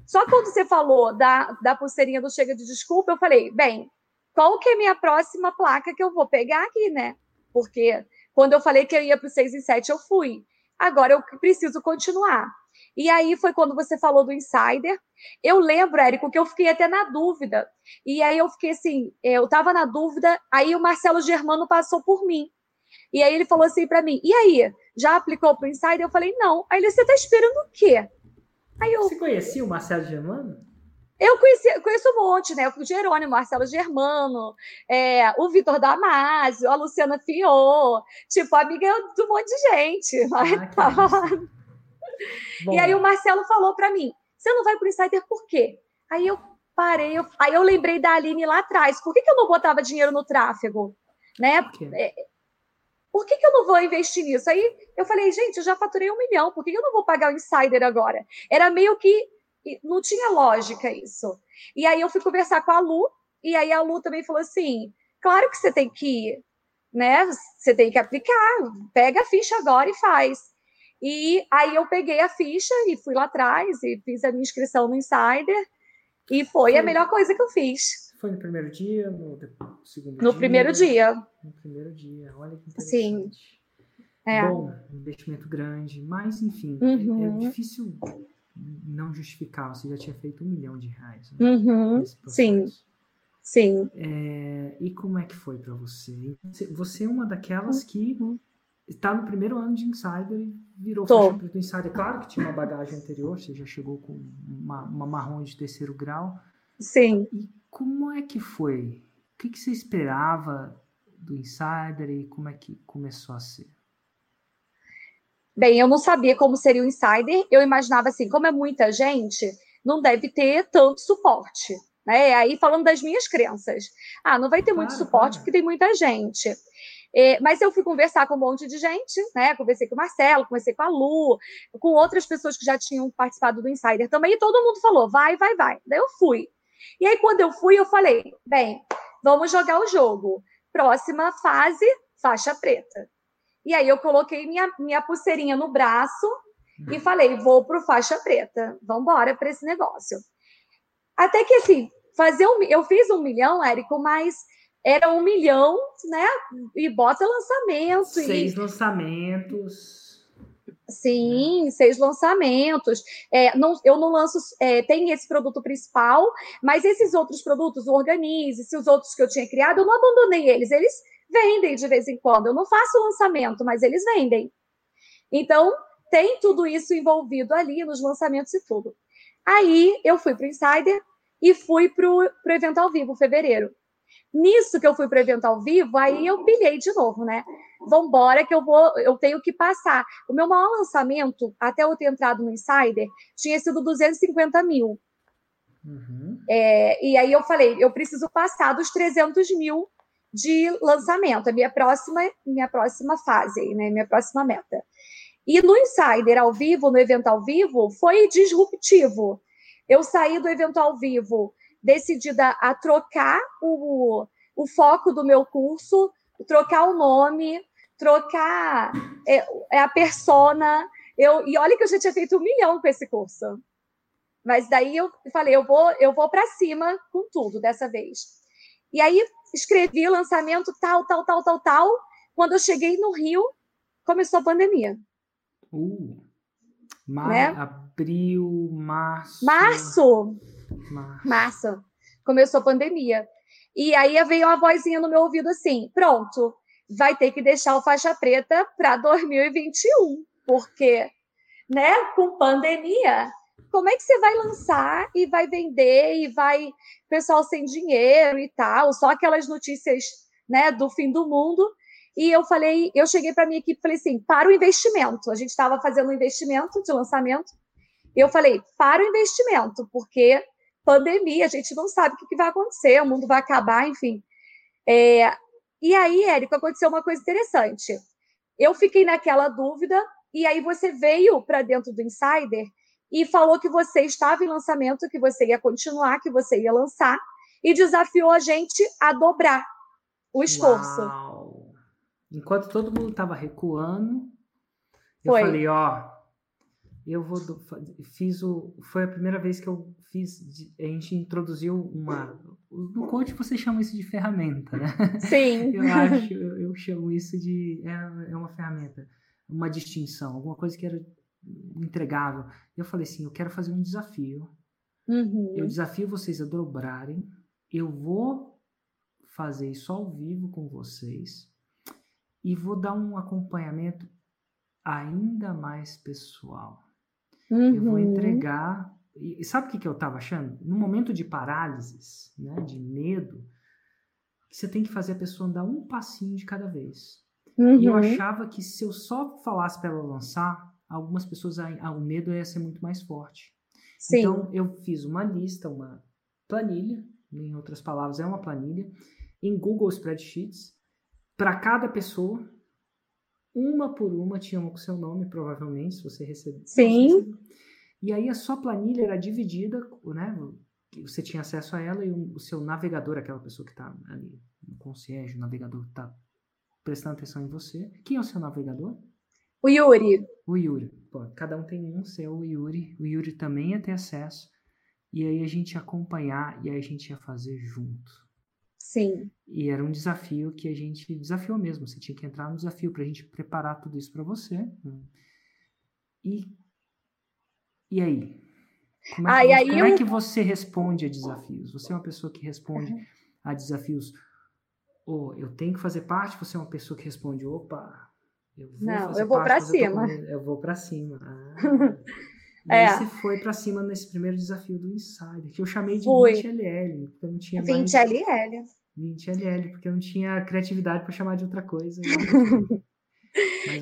Só quando você falou da, da pulseirinha do Chega de Desculpa, eu falei, bem, qual que é a minha próxima placa que eu vou pegar aqui, né? Porque quando eu falei que eu ia para o 6 e 7, eu fui. Agora eu preciso continuar. E aí foi quando você falou do Insider. Eu lembro, Érico, que eu fiquei até na dúvida. E aí eu fiquei assim, eu estava na dúvida, aí o Marcelo Germano passou por mim. E aí ele falou assim para mim: "E aí, já aplicou para o Insider?" Eu falei: "Não". Aí ele: "Você está esperando o quê?" Aí eu Você conhecia o Marcelo Germano? Eu conheci, conheço um monte, né? O Jerônimo, Marcelo Germano, é, o Vitor Damasio, a Luciana Fiô, tipo, amiga de um monte de gente. Ah, e aí o Marcelo falou para mim: você não vai para o Insider por quê? Aí eu parei, eu, aí eu lembrei da Aline lá atrás. Por que, que eu não botava dinheiro no tráfego? Né? Por, é, por que, que eu não vou investir nisso? Aí eu falei, gente, eu já faturei um milhão, por que, que eu não vou pagar o Insider agora? Era meio que. Não tinha lógica isso. E aí eu fui conversar com a Lu, e aí a Lu também falou assim: claro que você tem que ir, né? Você tem que aplicar, pega a ficha agora e faz. E aí eu peguei a ficha e fui lá atrás e fiz a minha inscrição no Insider. E foi, foi. a melhor coisa que eu fiz. Foi no primeiro dia, no segundo no dia? primeiro dia. No primeiro dia, olha que interessante. Sim. É. Bom, investimento grande, mas enfim, Uhum. é, é difícil não justificar. Você já tinha feito um milhão de reais né, Uhum. Sim, sim. É, e como é que foi para você? Você- Você é uma daquelas que Uhum. Está no primeiro ano de Insider e virou Tô. faixa preta Insider. Claro que tinha uma bagagem anterior, você já chegou com uma, uma marrom de terceiro grau. Sim. E como é que foi? O que, que você esperava do Insider e como é que começou a ser? Bem, eu não sabia como seria o insider. Eu imaginava assim, como é muita gente, não deve ter tanto suporte. Né? Aí falando das minhas crenças. Ah, não vai ter muito Claro, suporte claro. porque tem muita gente. É, mas eu fui conversar com um monte de gente, né? Conversei com o Marcelo, conversei com a Lu, com outras pessoas que já tinham participado do Insider também, e todo mundo falou: vai, vai, vai. Daí eu fui. E aí, quando eu fui, eu falei: bem, vamos jogar o jogo. Próxima fase, faixa preta. E aí eu coloquei minha, minha pulseirinha no braço e falei, vou pro faixa preta, vamos embora para esse negócio. Até que assim, fazer um, eu fiz um milhão, Érico, mas era um milhão, né? E bota lançamento. Seis E, lançamentos. sim, seis lançamentos. É, não, eu não lanço, é, tem esse produto principal, mas esses outros produtos, o Organize, se os outros que eu tinha criado, eu não abandonei eles. Eles vendem de vez em quando. Eu não faço lançamento, mas eles vendem. Então, tem tudo isso envolvido ali nos lançamentos e tudo. Aí eu fui para o Insider e fui para o evento ao vivo, fevereiro. Nisso que eu fui para o evento ao vivo, aí eu pilhei de novo, né? Vambora que eu vou, eu tenho que passar. O meu maior lançamento, até eu ter entrado no Insider, tinha sido 250 mil. Uhum. É, e aí eu falei, eu preciso passar dos 300 mil de lançamento, a minha próxima, minha próxima fase, né? Minha próxima meta. E no Insider ao vivo, no evento ao vivo, foi disruptivo. Eu saí do evento ao vivo decidida a trocar o, o foco do meu curso, trocar o nome, trocar é, é a persona. Eu, e olha que eu já tinha feito um milhão com esse curso. Mas daí eu falei, eu vou, eu vou para cima com tudo dessa vez. E aí escrevi lançamento tal, tal, tal, tal, tal. Quando eu cheguei no Rio, começou a pandemia. Uh, mar, Né? Abril, março. Março, março, começou a pandemia. E aí veio uma vozinha no meu ouvido assim: pronto, vai ter que deixar o faixa preta para 2021, porque, né, com pandemia, como é que você vai lançar e vai vender e vai pessoal sem dinheiro e tal, só aquelas notícias, né, do fim do mundo. E eu falei, eu cheguei para minha equipe e falei assim: para o investimento. A gente estava fazendo um investimento de lançamento. Eu falei, para o investimento, porque pandemia, a gente não sabe o que, vai acontecer, o mundo vai acabar, enfim. É, e aí, Érico, aconteceu uma coisa interessante. Eu fiquei naquela dúvida, e aí você veio para dentro do Insider e falou que você estava em lançamento, que você ia continuar, que você ia lançar, e desafiou a gente a dobrar o esforço. Uau. Enquanto todo mundo estava recuando, eu Foi. falei, ó, eu vou do- fiz o foi a primeira vez que eu fiz a gente introduziu uma no coach você chama isso de ferramenta, né? Sim. Eu acho, eu, eu chamo isso de é, é uma ferramenta, uma distinção, alguma coisa que era entregável. Eu falei assim, eu quero fazer um desafio. Uhum. Eu desafio vocês a dobrarem. Eu vou fazer isso ao vivo com vocês e vou dar um acompanhamento ainda mais pessoal. Eu vou Uhum. entregar. E sabe o que, que eu estava achando? No momento de parálises, né, de medo, você tem que fazer a pessoa andar um passinho de cada vez. E eu Uhum. achava que se eu só falasse para ela lançar, algumas pessoas, ah, o medo ia ser muito mais forte. Sim. Então, eu fiz uma lista, uma planilha, em outras palavras, é uma planilha, em Google Spreadsheets, para cada pessoa, uma por uma, tinha uma com seu nome, provavelmente, se você receber. Sim. E aí a sua planilha era dividida, né? Você tinha acesso a ela e o, o seu navegador, aquela pessoa que está ali, o concierge, o navegador que está prestando atenção em você. Quem é o seu navegador? O Yuri. O Yuri. Pô, cada um tem um seu, o Yuri. O Yuri também ia ter acesso. e aí a gente ia acompanhar e aí a gente ia fazer junto. Sim. E era um desafio que a gente desafiou mesmo. Você tinha que entrar no desafio para a gente preparar tudo isso para você. Né? E, e aí? Como, é, ah, que, aí como eu... é que você responde a desafios? Você é uma pessoa que responde uhum. a desafios. Ou oh, eu tenho que fazer parte? Você é uma pessoa que responde, opa, eu vou Não, eu vou para cima. Eu, eu, vou para cima. Ah. É. E você foi para cima nesse primeiro desafio do Insider, que eu chamei de Fui. 20LL, porque eu não tinha 20 mais... LL. 20LL, porque eu não tinha criatividade para chamar de outra coisa.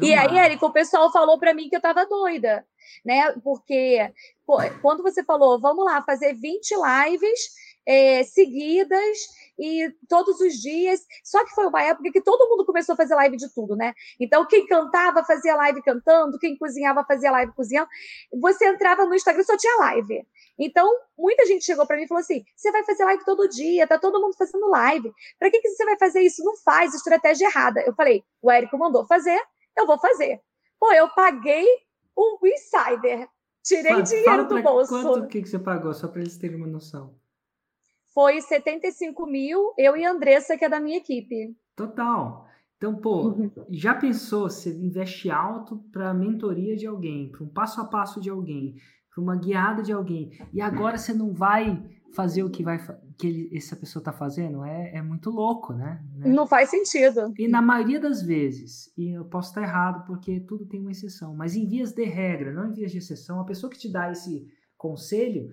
e aí, Érico, o pessoal falou para mim que eu estava doida, né? Porque pô, quando você falou, vamos lá, fazer 20 lives é, seguidas e todos os dias. Só que foi uma época que todo mundo começou a fazer live de tudo, né? Então, quem cantava fazia live cantando, quem cozinhava fazia live cozinhando. Você entrava no Instagram só tinha live. Então, muita gente chegou para mim e falou assim: você vai fazer live todo dia, tá todo mundo fazendo live. Para que, que você vai fazer isso? Não faz, estratégia errada. Eu falei: o Érico mandou fazer, eu vou fazer. Pô, eu paguei o Insider. Tirei fala, dinheiro fala do bolso. Quanto que, que você pagou, só para eles terem uma noção? Foi 75 mil, eu e a Andressa, que é da minha equipe. Total. Então, pô, uhum. já pensou, você investe alto para a mentoria de alguém, para um passo a passo de alguém, para uma guiada de alguém, e agora você não vai fazer o que vai que ele, essa pessoa está fazendo? É, é muito louco, né? né? Não faz sentido. E na maioria das vezes, e eu posso estar errado porque tudo tem uma exceção, mas em vias de regra, não em vias de exceção, a pessoa que te dá esse conselho,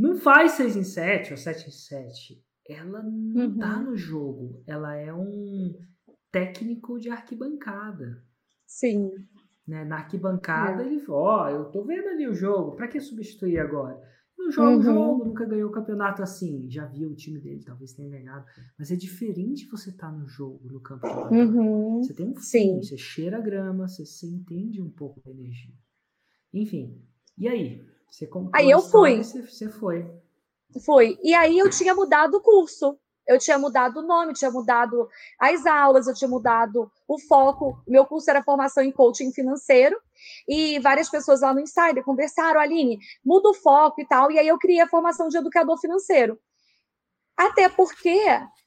não faz 6 em 7 ou 7 em 7. Ela não uhum. tá no jogo. Ela é um técnico de arquibancada. Sim. Né? Na arquibancada, é. ele Ó, oh, eu tô vendo ali o jogo, para que substituir agora? Não joga o uhum. jogo, nunca ganhou o campeonato assim. Já viu o time dele, talvez tenha ganhado. Mas é diferente você estar tá no jogo, no campo. Uhum. Você tem um você cheira a grama, você, você entende um pouco da energia. Enfim, e aí? Você comprou aí eu fui. Você foi. Fui. E aí eu tinha mudado o curso. Eu tinha mudado o nome, tinha mudado as aulas, eu tinha mudado o foco. Meu curso era formação em coaching financeiro. E várias pessoas lá no Insider conversaram, Aline, muda o foco e tal. E aí eu criei a formação de educador financeiro. Até porque,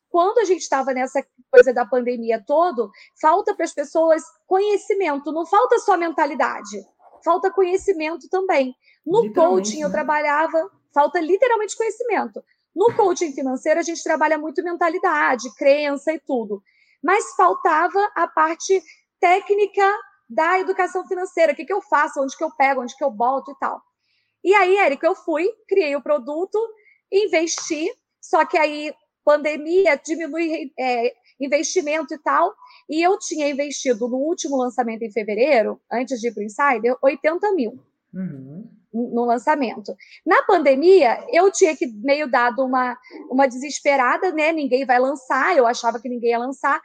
quando a gente estava nessa coisa da pandemia todo, falta para as pessoas conhecimento, não falta só mentalidade, falta conhecimento também. No coaching, eu né? trabalhava, falta literalmente conhecimento. No coaching financeiro, a gente trabalha muito mentalidade, crença e tudo. Mas faltava a parte técnica da educação financeira. O que, que eu faço, onde que eu pego, onde que eu boto e tal. E aí, Érica, eu fui, criei o produto, investi, só que aí pandemia diminui é, investimento e tal. E eu tinha investido no último lançamento em fevereiro, antes de ir para o Insider, 80 mil. Uhum no lançamento. Na pandemia, eu tinha que meio dado uma, uma desesperada, né? Ninguém vai lançar, eu achava que ninguém ia lançar.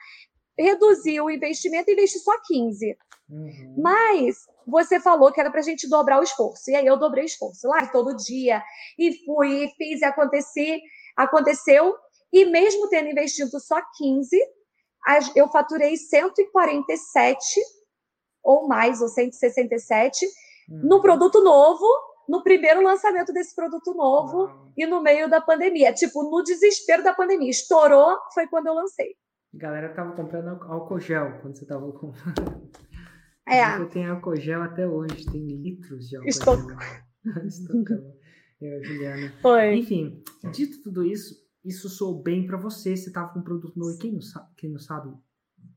Reduzi o investimento e investi só 15. Uhum. Mas você falou que era para a gente dobrar o esforço. E aí eu dobrei o esforço lá todo dia. E fui, e fiz e aconteci, aconteceu. E mesmo tendo investido só 15, eu faturei 147 ou mais, ou 167 no uhum. produto novo, no primeiro lançamento desse produto novo uhum. e no meio da pandemia. Tipo, no desespero da pandemia. Estourou, foi quando eu lancei. A galera tava comprando álcool gel quando você tava comprando. É. Eu tenho álcool gel até hoje, tem litros de álcool Estou... gel. Estou... Eu, Juliana. Foi. Enfim, dito tudo isso, isso soou bem para você. Você tava com um produto novo. Quem não sabe, quem não sabe,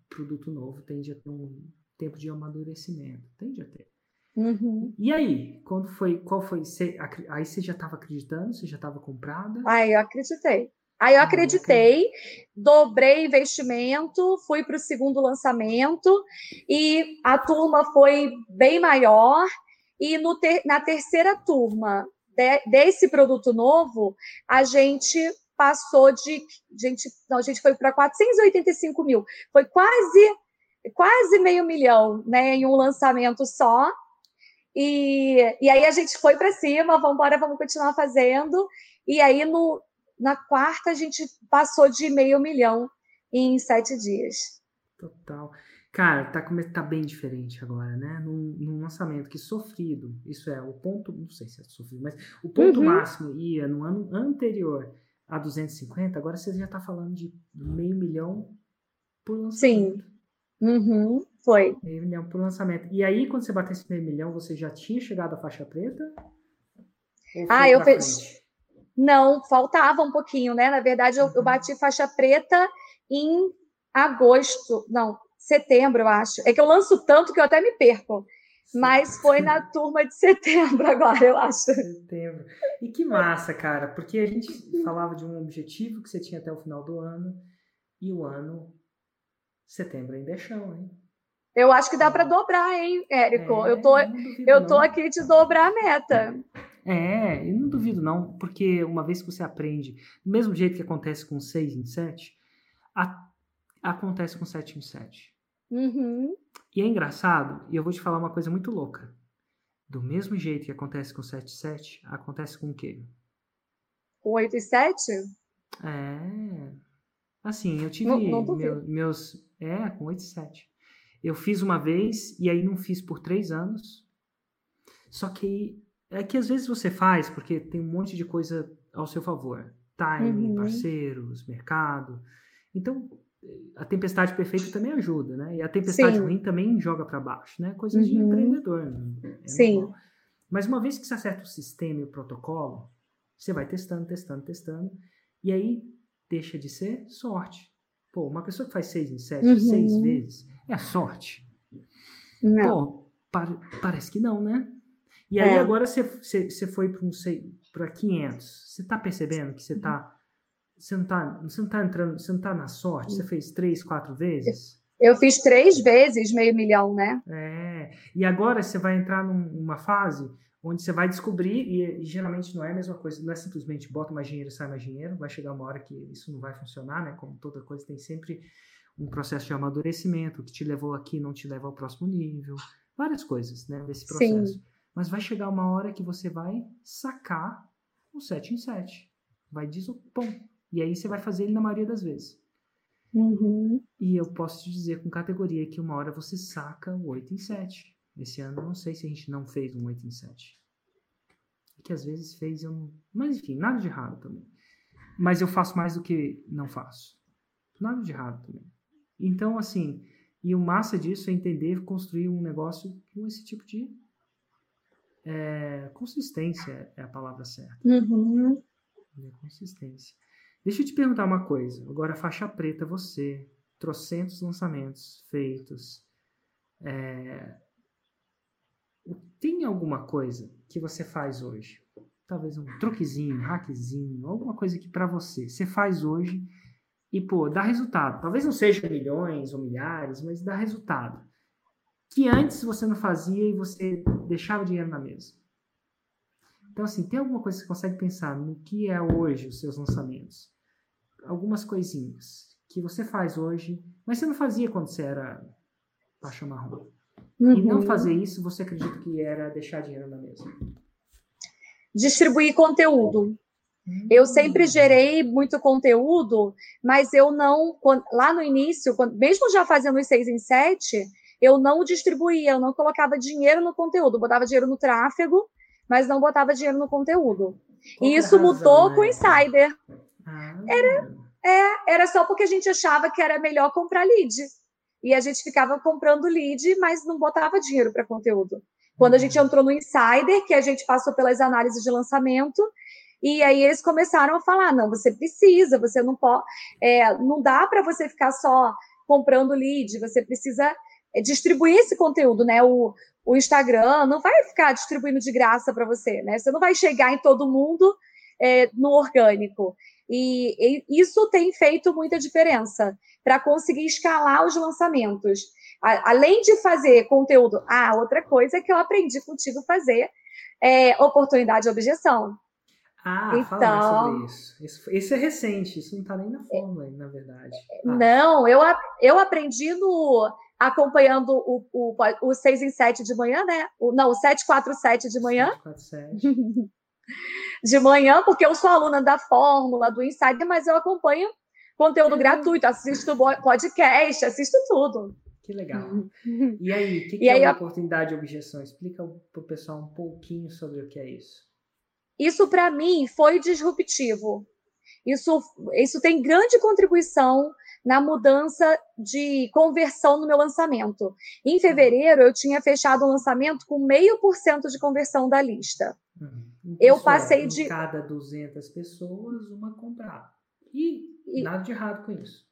produto novo tende a ter um tempo de amadurecimento. Tende a ter. Uhum. E aí, quando foi, qual foi? Você, aí você já estava acreditando? Você já estava comprada? Aí eu acreditei. Aí eu ah, acreditei, dobrei investimento, fui para o segundo lançamento e a turma foi bem maior. E no ter, na terceira turma de, desse produto novo, a gente passou de. Gente, não, a gente foi para 485 mil. Foi quase quase meio milhão né, em um lançamento só. E, e aí a gente foi para cima, vamos embora, vamos continuar fazendo. E aí no, na quarta a gente passou de meio milhão em sete dias. Total. Cara, tá, tá bem diferente agora, né? Num, num, lançamento que sofrido, isso é, o ponto, não sei se é sofrido, mas o ponto uhum. máximo ia no ano anterior a 250, agora você já tá falando de meio milhão por lançamento. Sim. Uhum, foi. Meio milhão por lançamento. E aí, quando você bateu esse meio milhão, você já tinha chegado à faixa preta? Ah, eu fiz. Não, faltava um pouquinho, né? Na verdade, eu, eu uhum. bati faixa preta em agosto, não, setembro, eu acho. É que eu lanço tanto que eu até me perco. Mas foi na turma de setembro agora, eu acho. Setembro. E que massa, cara, porque a gente falava de um objetivo que você tinha até o final do ano, e o ano, setembro ainda é chão, hein? Eu acho que dá para dobrar, hein, Érico? É, eu tô, eu tô aqui de dobrar a meta. É, eu não duvido não, porque uma vez que você aprende, do mesmo jeito que acontece com 6 em 7, a, acontece com 7 em 7. Uhum. E é engraçado, e eu vou te falar uma coisa muito louca. Do mesmo jeito que acontece com 7 em 7, acontece com o quê? Com 8 e 7? É. Assim, eu tive não, não meu, meus. É, com 8 e 7. Eu fiz uma vez e aí não fiz por três anos. Só que é que às vezes você faz porque tem um monte de coisa ao seu favor. Time, uhum. parceiros, mercado. Então, a tempestade perfeita também ajuda, né? E a tempestade Sim. ruim também joga para baixo, né? Coisas uhum. de empreendedor. Né? É Sim. Normal. Mas uma vez que você acerta o sistema e o protocolo, você vai testando, testando, testando. E aí deixa de ser sorte. Pô, uma pessoa que faz seis em sete, uhum. seis vezes, é sorte. Não. Pô, parece que não, né? E aí é. agora você, você, você foi para um, para 500. Você está percebendo que você está você não está você não tá entrando, você não está na sorte, você fez três, quatro vezes? Eu fiz três vezes meio milhão, né? É. E agora você vai entrar numa fase onde você vai descobrir, e, e, geralmente não é a mesma coisa, não é simplesmente bota mais dinheiro e sai mais dinheiro, vai chegar uma hora que isso não vai funcionar, né? Como toda coisa, tem sempre um processo de amadurecimento, que te levou aqui não te leva ao próximo nível, várias coisas, né? Desse processo. Sim. Mas vai chegar uma hora que você vai sacar o 7 em 7. Vai desopom. E aí você vai fazer ele na maioria das vezes. Uhum. E eu posso te dizer com categoria que uma hora você saca o 8 em 7. Esse ano eu não sei se a gente não fez um 8 em 7. Que às vezes fez, eu não... Mas enfim, nada de errado também. Mas eu faço mais do que não faço. Nada de errado também. Então, assim, e o massa disso é entender construir um negócio com esse tipo de é, consistência é a palavra certa. Uhum. É consistência. Deixa eu te perguntar uma coisa. Agora, faixa preta, você, trocentos lançamentos feitos. É, tem alguma coisa que você faz hoje? Talvez um truquezinho, um hackzinho, alguma coisa que para você, você faz hoje e, pô, dá resultado. Talvez não seja milhões ou milhares, mas dá resultado que antes você não fazia e você deixava dinheiro na mesa. Então, assim, tem alguma coisa que você consegue pensar no que é hoje os seus lançamentos? Algumas coisinhas que você faz hoje, mas você não fazia quando você era faixa marrom. Uhum. E não uhum. fazer isso, você acredita que era deixar dinheiro na mesa? Distribuir conteúdo. Uhum. Eu sempre gerei muito conteúdo, mas eu não, lá no início, mesmo já fazendo os seis em sete, eu não distribuía, eu não colocava dinheiro no conteúdo, botava dinheiro no tráfego, mas não botava dinheiro no conteúdo. Qual e isso razão, mudou né? com o Insider. Ah. Era, é, era só porque a gente achava que era melhor comprar lead. E a gente ficava comprando lead, mas não botava dinheiro para conteúdo. Quando a gente uhum. entrou no Insider, que a gente passou pelas análises de lançamento, e aí eles começaram a falar: não, você precisa, você não pode, é, não dá para você ficar só comprando lead, você precisa é distribuir esse conteúdo, né? O, o Instagram não vai ficar distribuindo de graça para você, né? Você não vai chegar em todo mundo é, no orgânico. E, e, isso tem feito muita diferença para conseguir escalar os lançamentos. A, além de fazer conteúdo, ah, outra coisa que eu aprendi contigo a fazer é oportunidade de objeção. Ah, então, fala sobre isso. isso. Isso é recente, isso não está nem na fórmula, na verdade. Ah. Não, eu, eu aprendi no acompanhando o, o, o 6 em 7 de manhã, né? O, não, o 747 de manhã. 747. de manhã, porque eu sou aluna da Fórmula, do Insider, mas eu acompanho conteúdo é. gratuito, assisto podcast, assisto tudo. Que legal. E aí, o que, que é uma oportunidade de objeção? Explica para o pessoal um pouquinho sobre o que é isso. Isso, para mim, foi disruptivo. Isso, isso tem grande contribuição na mudança de conversão no meu lançamento. Em fevereiro, eu tinha fechado o lançamento com meio por cento de conversão da lista. Uhum. Eu passei de. Cada 200 pessoas, uma comprar. E, e... nada de errado com isso.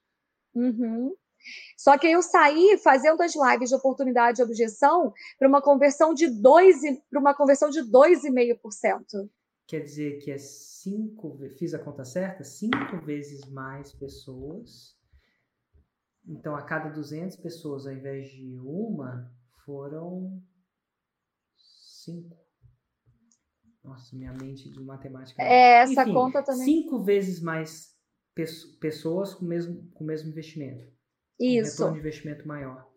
Uhum. Só que eu saí fazendo as lives de oportunidade e objeção para uma conversão de 2 para uma conversão de 2,5%. Quer dizer que é cinco, fiz a conta certa, cinco vezes mais pessoas. Então, a cada 200 pessoas, ao invés de uma, foram cinco. Nossa, minha mente de matemática. É, essa Enfim, conta também. Cinco vezes mais pessoas com o mesmo, com o mesmo investimento. Isso. Um retorno de investimento maior.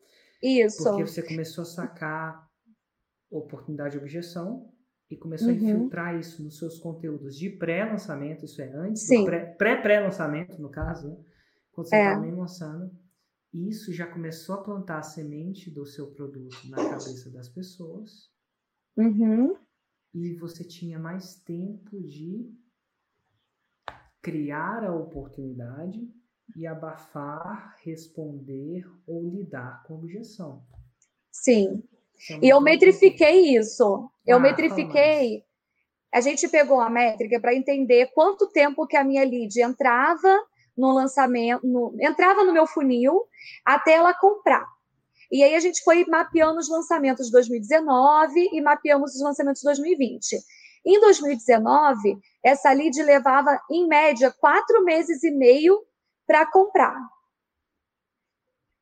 Isso. Porque você começou a sacar oportunidade de objeção e começou uhum. a infiltrar isso nos seus conteúdos de pré-lançamento, isso é antes, pré-pré-lançamento, no caso, né? quando você está é. nem lançando. Isso já começou a plantar a semente do seu produto na cabeça das pessoas. Uhum. E você tinha mais tempo de criar a oportunidade e abafar, responder ou lidar com a objeção. Sim. É e eu metrifiquei isso. Eu ah, metrifiquei. A gente pegou a métrica para entender quanto tempo que a minha lead entrava no lançamento, no, entrava no meu funil até ela comprar. E aí a gente foi mapeando os lançamentos de 2019 e mapeamos os lançamentos de 2020. Em 2019, essa lead levava, em média, quatro meses e meio para comprar.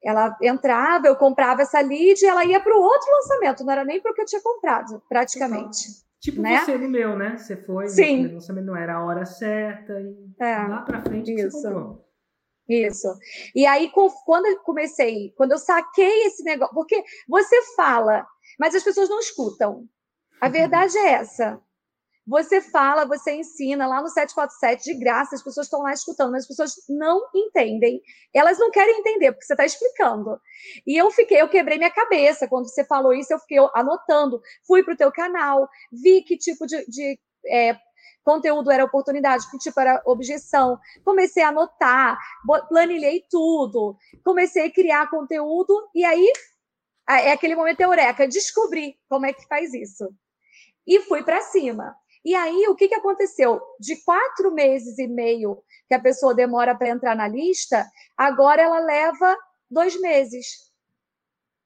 Ela entrava, eu comprava essa lead e ela ia para o outro lançamento, não era nem para o que eu tinha comprado, praticamente. Tipo né? você no meu, né? Você foi, Sim. no lançamento não era a hora certa e é, lá para frente isso. você comprou. Isso. E aí, quando eu comecei, quando eu saquei esse negócio, porque você fala, mas as pessoas não escutam. A uhum. verdade é essa. Você fala, você ensina lá no 747 de graça, as pessoas estão lá escutando, mas as pessoas não entendem. Elas não querem entender, porque você está explicando. E eu fiquei, eu quebrei minha cabeça quando você falou isso, eu fiquei anotando, fui para o teu canal, vi que tipo de, de é, conteúdo era oportunidade, que tipo era objeção. Comecei a anotar, planilhei tudo, comecei a criar conteúdo, e aí é aquele momento eureka, descobri como é que faz isso. E fui para cima. E aí, o que, que aconteceu? De quatro meses e meio que a pessoa demora para entrar na lista, agora ela leva dois meses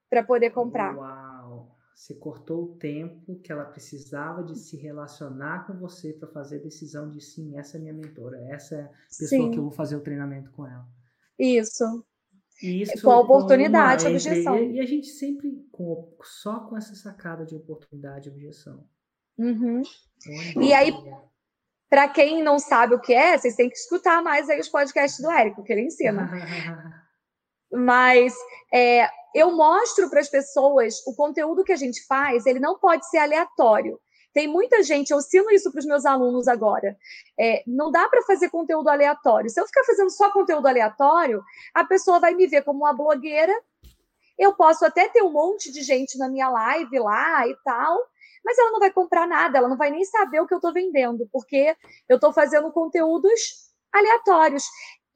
para poder comprar. Uau! Você cortou o tempo que ela precisava de se relacionar com você para fazer a decisão de sim, essa é minha mentora, essa é a pessoa sim. que eu vou fazer o treinamento com ela. Isso. Isso com a oportunidade, com uma, objeção. E, a gente sempre, com, só com essa sacada de oportunidade e objeção, Uhum. E aí, para quem não sabe o que é, vocês têm que escutar mais aí os podcasts do Érico, que ele ensina. Mas é, eu mostro para as pessoas o conteúdo que a gente faz, ele não pode ser aleatório. Tem muita gente, eu ensino isso para os meus alunos agora. É, não dá para fazer conteúdo aleatório. Se eu ficar fazendo só conteúdo aleatório, a pessoa vai me ver como uma blogueira. Eu posso até ter um monte de gente na minha live lá e tal, mas ela não vai comprar nada, ela não vai nem saber o que eu estou vendendo, porque eu estou fazendo conteúdos aleatórios.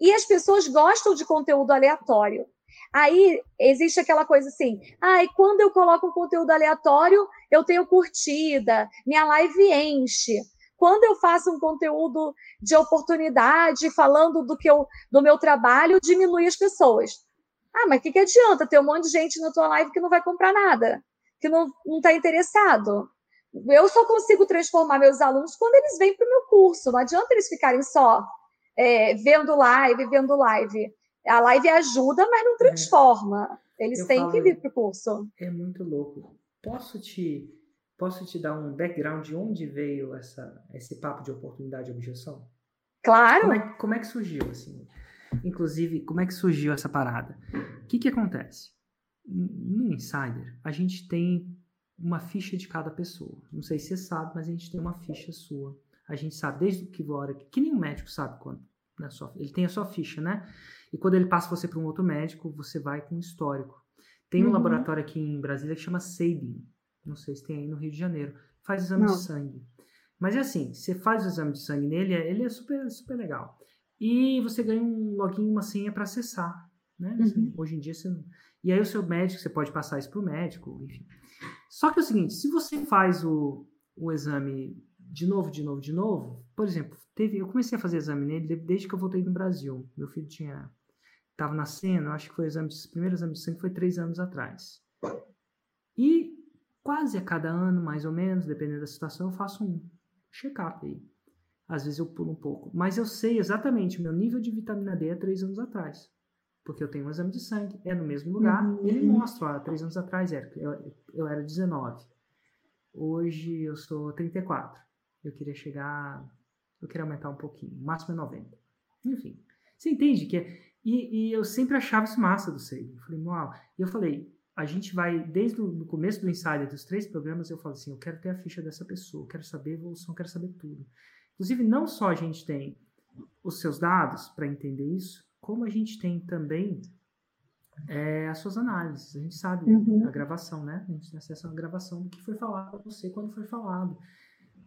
E as pessoas gostam de conteúdo aleatório. Aí existe aquela coisa assim, ah, e quando eu coloco um conteúdo aleatório, eu tenho curtida, minha live enche. Quando eu faço um conteúdo de oportunidade, falando do que eu, do meu trabalho, diminui as pessoas. Ah, mas o que, que adianta ter um monte de gente na tua live que não vai comprar nada, que não está interessado? Eu só consigo transformar meus alunos quando eles vêm para o meu curso. Não adianta eles ficarem só é, vendo live, vendo live. A live ajuda, mas não transforma. Eles eu têm falo, que vir para o curso. É muito louco. Posso te, posso te dar um background de onde veio essa, esse papo de oportunidade e objeção? Claro. Como é, como é que surgiu, assim? Inclusive, como é que surgiu essa parada? O que, que acontece? No Insider, a gente tem uma ficha de cada pessoa. Não sei se você sabe, mas a gente tem uma ficha sua. A gente sabe desde que hora, que nem um médico sabe quando. Né, sua, ele tem a sua ficha, né? E quando ele passa você para um outro médico, você vai com um histórico. Tem um uhum. laboratório aqui em Brasília que chama Sabin. Não sei se tem aí no Rio de Janeiro. Faz exame Não. de sangue. Mas é assim, você faz o exame de sangue nele, é, ele é super, super legal. E você ganha um login, uma senha para acessar. Né? Uhum. Hoje em dia você não... E aí o seu médico, você pode passar isso para o médico, enfim. Só que é o seguinte, se você faz o, o exame de novo, de novo, de novo, por exemplo, teve, eu comecei a fazer exame nele desde que eu voltei no Brasil. Meu filho tinha estava nascendo, acho que foi o exame de, primeiro exame de sangue foi três anos atrás. E quase a cada ano, mais ou menos, dependendo da situação, eu faço um check-up aí. Às vezes eu pulo um pouco. Mas eu sei exatamente, o meu nível de vitamina D é três anos atrás. Porque eu tenho um exame de sangue, é no mesmo lugar. Uhum. Ele mostra, ó, três anos atrás era, eu, eu era 19. Hoje eu sou 34. Eu queria chegar, eu queria aumentar um pouquinho. O máximo é 90. Enfim, você entende que é, e, e, eu sempre achava isso massa do Seigen. Eu falei, uau. E eu falei, a gente vai, desde o começo do Insider, dos três programas, eu falo assim, eu quero ter a ficha dessa pessoa, eu quero saber a evolução, quero saber tudo. Inclusive, não só a gente tem os seus dados para entender isso, como a gente tem também é, as suas análises. A gente sabe uhum. a gravação, né? A gente tem acesso à gravação do que foi falado para você quando foi falado.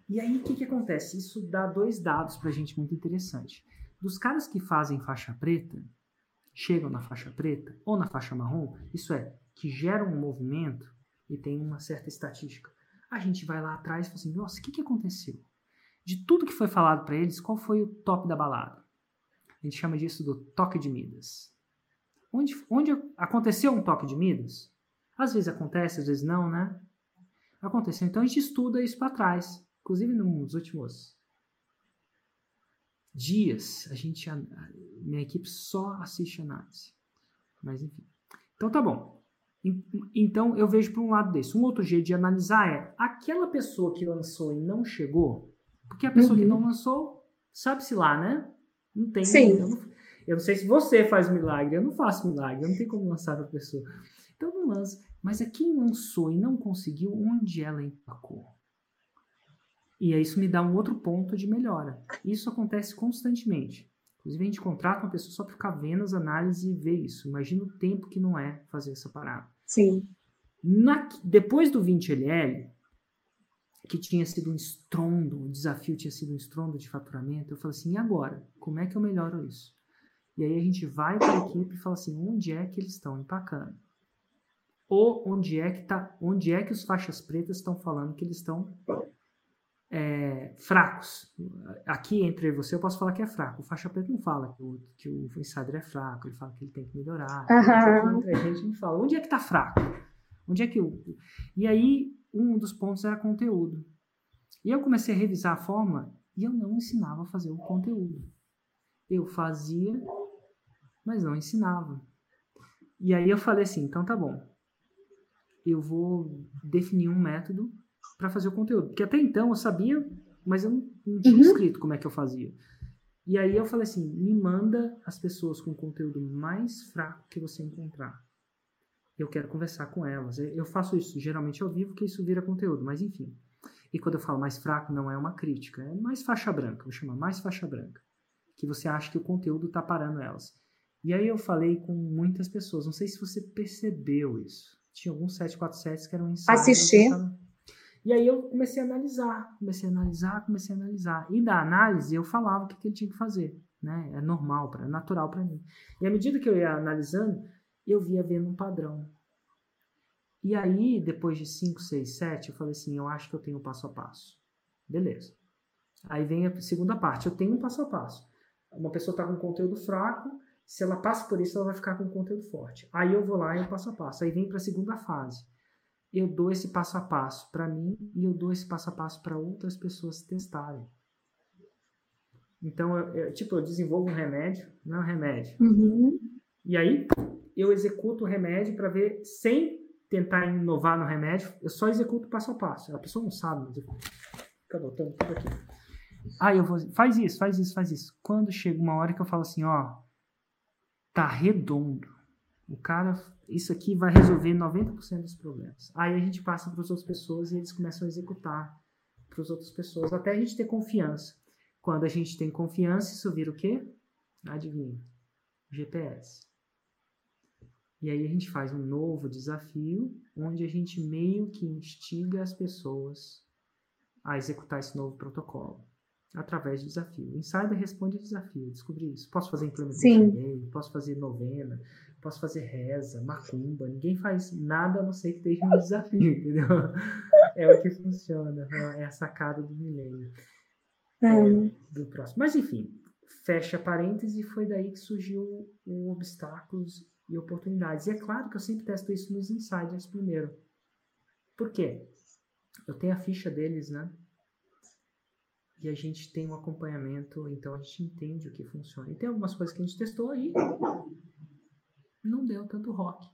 E aí, o que, que acontece? Isso dá dois dados para a gente muito interessante. Dos caras que fazem faixa preta, chegam na faixa preta ou na faixa marrom, isso é, que geram um movimento e tem uma certa estatística. A gente vai lá atrás e fala assim: nossa, o que, que aconteceu? De tudo que foi falado para eles, qual foi o top da balada? A gente chama disso do toque de Midas. Onde, onde aconteceu um toque de Midas? Às vezes acontece, às vezes não, né? Aconteceu. Então a gente estuda isso para trás. Inclusive nos últimos dias, a gente, a, minha equipe só assiste análise. Mas enfim. Então tá bom. Então eu vejo por um lado desse. Um outro jeito de analisar é aquela pessoa que lançou e não chegou, porque a pessoa uhum. que não lançou, sabe-se lá, né? Não tem. Sim. Eu não, eu não, sei se você faz milagre, eu não faço milagre, eu não tenho como lançar para a pessoa. Então não lança. Mas é quem lançou e não conseguiu, onde ela empacou. E aí isso me dá um outro ponto de melhora. Isso acontece constantemente. Inclusive, a gente contrata uma pessoa só para ficar vendo as análises e ver isso. Imagina o tempo que não é fazer essa parada. Sim. Na, depois do 20LL, que tinha sido um estrondo, o desafio tinha sido um estrondo de faturamento, eu falei assim, e agora? Como é que eu melhoro isso? E aí a gente vai para a equipe e fala assim, onde é que eles estão empacando? Ou onde é que tá, onde é que os faixas pretas estão falando que eles estão é, fracos. Aqui entre você eu posso falar que é fraco. O faixa preta não fala que o, que o insider é fraco, ele fala que ele tem que melhorar. Uhum. Entre a gente, a gente fala, onde é que está fraco? Onde é que eu... E aí, um dos pontos era conteúdo. E eu comecei a revisar a forma e eu não ensinava a fazer o conteúdo. Eu fazia, mas não ensinava. E aí eu falei assim, então tá bom. Eu vou definir um método para fazer o conteúdo. Porque até então eu sabia, mas eu não, não tinha uhum. escrito como é que eu fazia. E aí eu falei assim: me manda as pessoas com conteúdo mais fraco que você encontrar. Eu quero conversar com elas. Eu faço isso geralmente ao vivo, que isso vira conteúdo, mas enfim. E quando eu falo mais fraco, não é uma crítica, é mais faixa branca, vou chamar mais faixa branca. Que você acha que o conteúdo está parando elas. E aí eu falei com muitas pessoas, não sei se você percebeu isso. Tinha alguns 747 que eram ensaios. Assistir. E aí eu comecei a analisar, comecei a analisar, comecei a analisar. E da análise eu falava o que, que ele tinha que fazer, né? É normal, é natural para mim. E à medida que eu ia analisando, eu via vendo um padrão. E aí, depois de 5, 6, 7, eu falei assim, eu acho que eu tenho um passo a passo. Beleza. Aí vem a segunda parte, eu tenho um passo a passo. Uma pessoa está com conteúdo fraco, se ela passa por isso, ela vai ficar com conteúdo forte. Aí eu vou lá e eu passo a passo. Aí vem para a segunda fase eu dou esse passo a passo para mim e eu dou esse passo a passo para outras pessoas testarem. Então, eu, eu, tipo, eu desenvolvo um remédio, não é um remédio. Uhum. E aí, eu executo o remédio para ver, sem tentar inovar no remédio, eu só executo passo a passo. A pessoa não sabe, mas eu tudo aqui. Ah, eu vou. Faz isso, faz isso, faz isso. Quando chega uma hora que eu falo assim, ó, tá redondo. O cara isso aqui vai resolver 90% dos problemas. Aí a gente passa para as outras pessoas e eles começam a executar para as outras pessoas, até a gente ter confiança. Quando a gente tem confiança, isso vira o quê? Adivinha? GPS. E aí a gente faz um novo desafio, onde a gente meio que instiga as pessoas a executar esse novo protocolo através de desafio. Insider responde desafio, descobri isso. Posso fazer implementação, posso fazer novena, posso fazer reza, macumba. Ninguém faz nada a não ser que tenha um desafio, entendeu? É o que funciona, é a sacada do milênio. É. É, do próximo. Mas enfim, fecha parênteses, foi daí que surgiu o obstáculos e oportunidades. E é claro que eu sempre testo isso nos insiders primeiro. Por quê? Eu tenho a ficha deles, né? E a gente tem um acompanhamento, então a gente entende o que funciona. E tem algumas coisas que a gente testou aí, não deu tanto rock.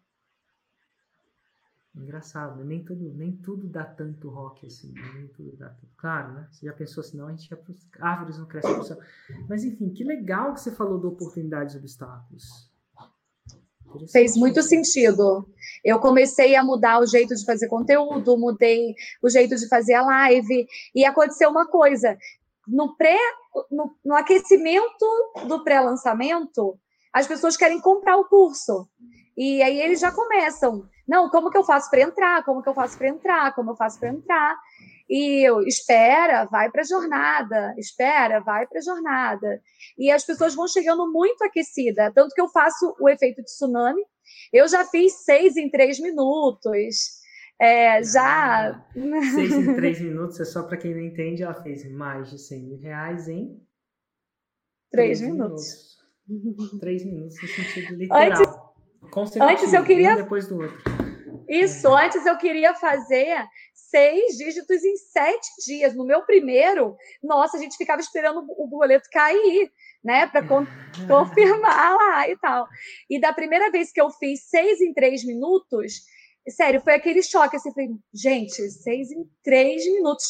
Engraçado, nem tudo, nem tudo dá tanto rock assim, nem tudo dá tanto. Claro, né? Você já pensou assim, não, a gente ia para árvores não crescem pro céu. Mas enfim, que legal que você falou de oportunidades e obstáculos. Fez muito sentido. Eu comecei a mudar o jeito de fazer conteúdo, mudei o jeito de fazer a live, e aconteceu uma coisa. No pré, no, no aquecimento do pré-lançamento, as pessoas querem comprar o curso. E aí eles já começam. Não, como que eu faço para entrar? Como que eu faço para entrar? Como eu faço para entrar? E eu, espera, vai para a jornada, espera, vai para a jornada. E as pessoas vão chegando muito aquecida, tanto que eu faço o efeito de tsunami. Eu já fiz seis em três minutos. É, já. Ah, seis em três minutos é só para quem não entende, ela fez mais de 100 mil reais em três, três minutos. minutos. três minutos no sentido literal. Antes, antes eu queria. Um depois do outro. Isso, antes eu queria fazer seis dígitos em sete dias. No meu primeiro, nossa, a gente ficava esperando o boleto cair, né, para con confirmar lá e tal. E da primeira vez que eu fiz seis em três minutos, sério, foi aquele choque, assim, falei, gente, seis em três minutos,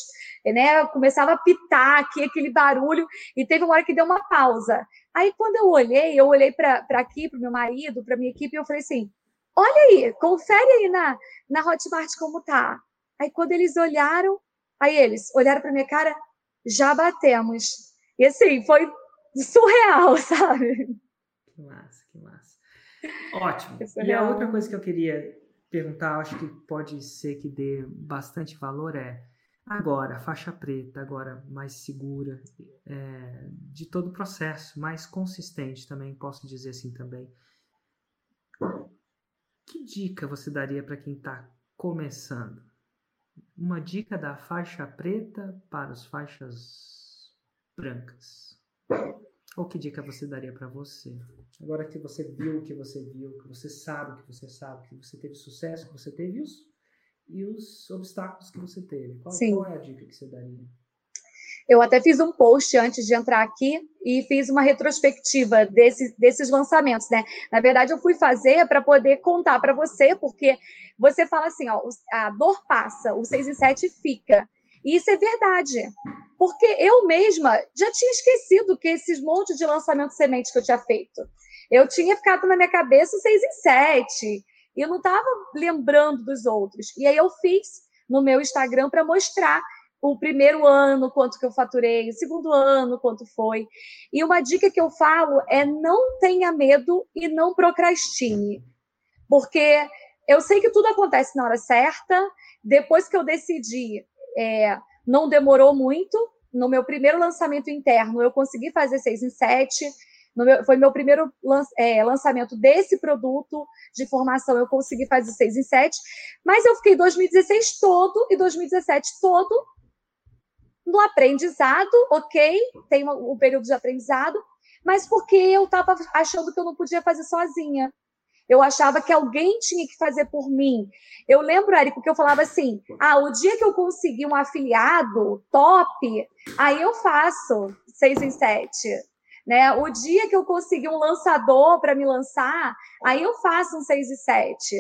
né, eu começava a pitar aqui, aquele barulho, e teve uma hora que deu uma pausa. Aí, quando eu olhei, eu olhei para aqui, para o meu marido, para minha equipe, e eu falei assim, olha aí, confere aí na, na Hotmart como tá. Aí quando eles olharam, aí eles olharam para minha cara, já batemos. E assim, foi surreal, sabe? Que massa, que massa. Ótimo. E a outra coisa que eu queria perguntar, acho que pode ser que dê bastante valor é agora, faixa preta, agora mais segura, é, de todo o processo, mais consistente também, posso dizer assim também. Que dica você daria para quem está começando? Uma dica da faixa preta para as faixas brancas. Ou que dica você daria para você? Agora que você viu o que você viu, que você sabe o que você sabe, que você teve sucesso que você teve e os, e os obstáculos que você teve. Qual, qual é a dica que você daria? Eu até fiz um post antes de entrar aqui e fiz uma retrospectiva desses, desses lançamentos, né? Na verdade, eu fui fazer para poder contar para você, porque você fala assim, ó, a dor passa, o 6 e 7 fica. E isso é verdade. Porque eu mesma já tinha esquecido que esses montes de lançamento semente que eu tinha feito. Eu tinha ficado na minha cabeça o 6 e 7. E eu não estava lembrando dos outros. E aí eu fiz no meu Instagram para mostrar o primeiro ano, quanto que eu faturei, o segundo ano, quanto foi. E uma dica que eu falo é não tenha medo e não procrastine. Porque eu sei que tudo acontece na hora certa. Depois que eu decidi, é, não demorou muito. No meu primeiro lançamento interno, eu consegui fazer seis em sete. Meu, foi meu primeiro é, lançamento desse produto de formação, eu consegui fazer seis em sete. Mas eu fiquei 2016 todo e 2017 todo no aprendizado, ok, tem um período de aprendizado, mas porque eu estava achando que eu não podia fazer sozinha. Eu achava que alguém tinha que fazer por mim. Eu lembro, Érico, que eu falava assim: ah, o dia que eu conseguir um afiliado top, aí eu faço seis em sete. Né? O dia que eu conseguir um lançador para me lançar, aí eu faço um seis e sete.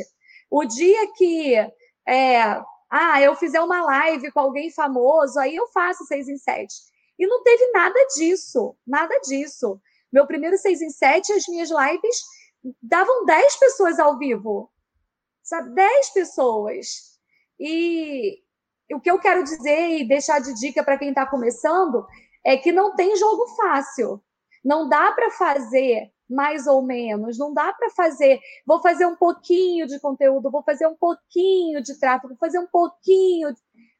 O dia que é, ah, eu fizer uma live com alguém famoso, aí eu faço seis em sete. E não teve nada disso, nada disso. Meu primeiro seis em sete, as minhas lives davam dez pessoas ao vivo, sabe? Dez pessoas. E o que eu quero dizer e deixar de dica para quem está começando é que não tem jogo fácil. Não dá para fazer mais ou menos. Não dá para fazer, vou fazer um pouquinho de conteúdo, vou fazer um pouquinho de tráfego, vou fazer um pouquinho.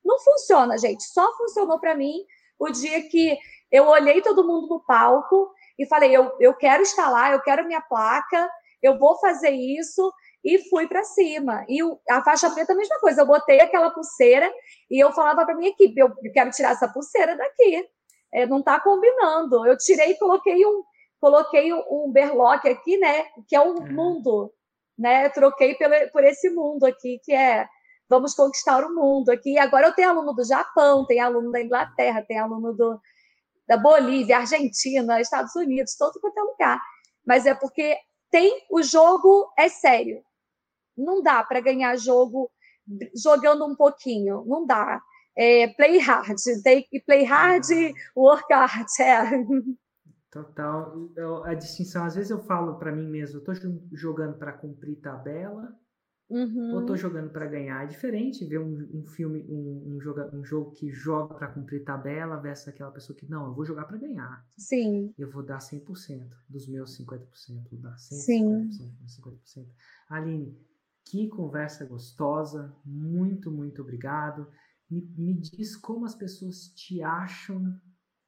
Não funciona, gente. Só funcionou para mim o dia que eu olhei todo mundo no palco e falei: eu, eu quero estar lá, eu quero minha placa, eu vou fazer isso. E fui para cima. E a faixa preta, a mesma coisa. Eu botei aquela pulseira e eu falava para minha equipe: eu quero tirar essa pulseira daqui. É, não está combinando. Eu tirei e coloquei um, coloquei um berlock aqui, né? Que é um uhum. mundo, né? troquei por esse mundo aqui, que é vamos conquistar o mundo aqui. Agora eu tenho aluno do Japão, tem aluno da Inglaterra, tem aluno do, da Bolívia, Argentina, Estados Unidos, todo quanto é lugar. Mas é porque tem o jogo é sério. Não dá para ganhar jogo jogando um pouquinho, não dá. É, play hard, tem play hard, work hard. É. Total. Eu, a distinção, às vezes eu falo para mim mesmo, eu tô jogando para cumprir tabela uhum. ou tô jogando para ganhar. É diferente ver um, um filme, um, um, joga, um jogo que joga para cumprir tabela versus aquela pessoa que, não, eu vou jogar para ganhar. Sim. Eu vou dar 100% dos meus 50%, vou dar 100%, Sim. 50%. Aline, que conversa gostosa, muito, muito obrigado. Me, me diz como as pessoas te acham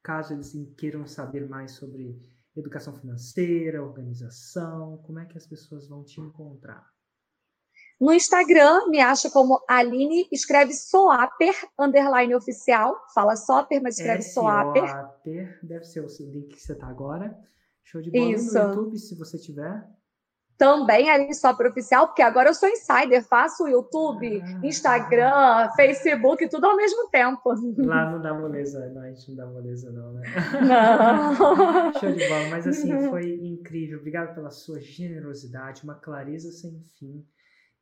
caso eles queiram saber mais sobre educação financeira, organização, como é que as pessoas vão te encontrar? No Instagram, me acha como Aline, escreve Soaper, underline oficial. Fala Soaper, mas escreve Soaper. Soaper, deve ser o link que você está agora. Show de bola Isso. no YouTube, se você tiver também ali só para oficial, porque agora eu sou insider, faço YouTube, ah, Instagram, Facebook, tudo ao mesmo tempo. Lá não dá moleza, não, a gente não dá moleza não, né? Não. Show de bola, mas assim, foi incrível. Obrigado pela sua generosidade, uma clareza sem fim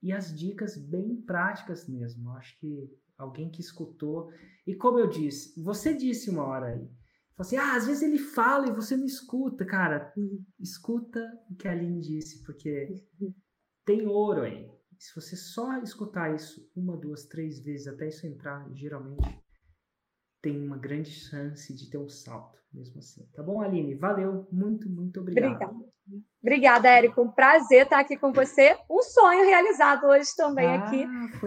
e as dicas bem práticas mesmo. Acho que alguém que escutou, e como eu disse, você disse uma hora aí, assim, ah, às vezes ele fala e você não escuta, cara. Escuta o que a Aline disse, porque tem ouro aí. Se você só escutar isso uma, duas, três vezes até isso entrar, geralmente tem uma grande chance de ter um salto, mesmo assim. Tá bom, Aline? Valeu, muito, muito obrigado. Obrigada. Obrigada, Érico. Um prazer estar aqui com você. Um sonho realizado hoje também ah, aqui.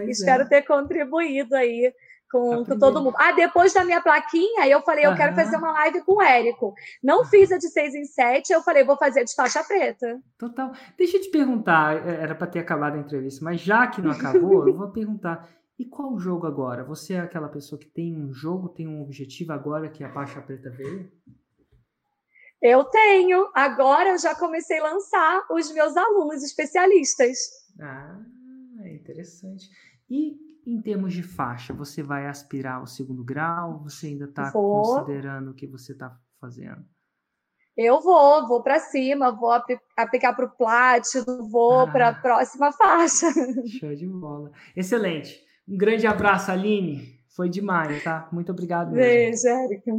Espero é. ter contribuído aí com, com, todo mundo. Ah, depois da minha plaquinha, eu falei, eu quero fazer uma live com o Érico. Não fiz a de seis em sete, eu falei, vou fazer de faixa preta. Total. Deixa eu te perguntar, é, era para ter acabado a entrevista, mas já que não acabou, eu vou perguntar. E qual o jogo agora? Você é aquela pessoa que tem um jogo, tem um objetivo agora que a faixa preta veio? Eu tenho. Agora eu já comecei a lançar os meus alunos especialistas. Ah, interessante. E em termos de faixa, você vai aspirar ao segundo grau? Você ainda está considerando o que você está fazendo? Eu vou, vou para cima, vou aplicar para o Platinum, vou ah. para a próxima faixa. Show de bola. Excelente. Um grande abraço, Aline. Foi demais, tá? Muito obrigado. Mesmo. Beijo, Érica.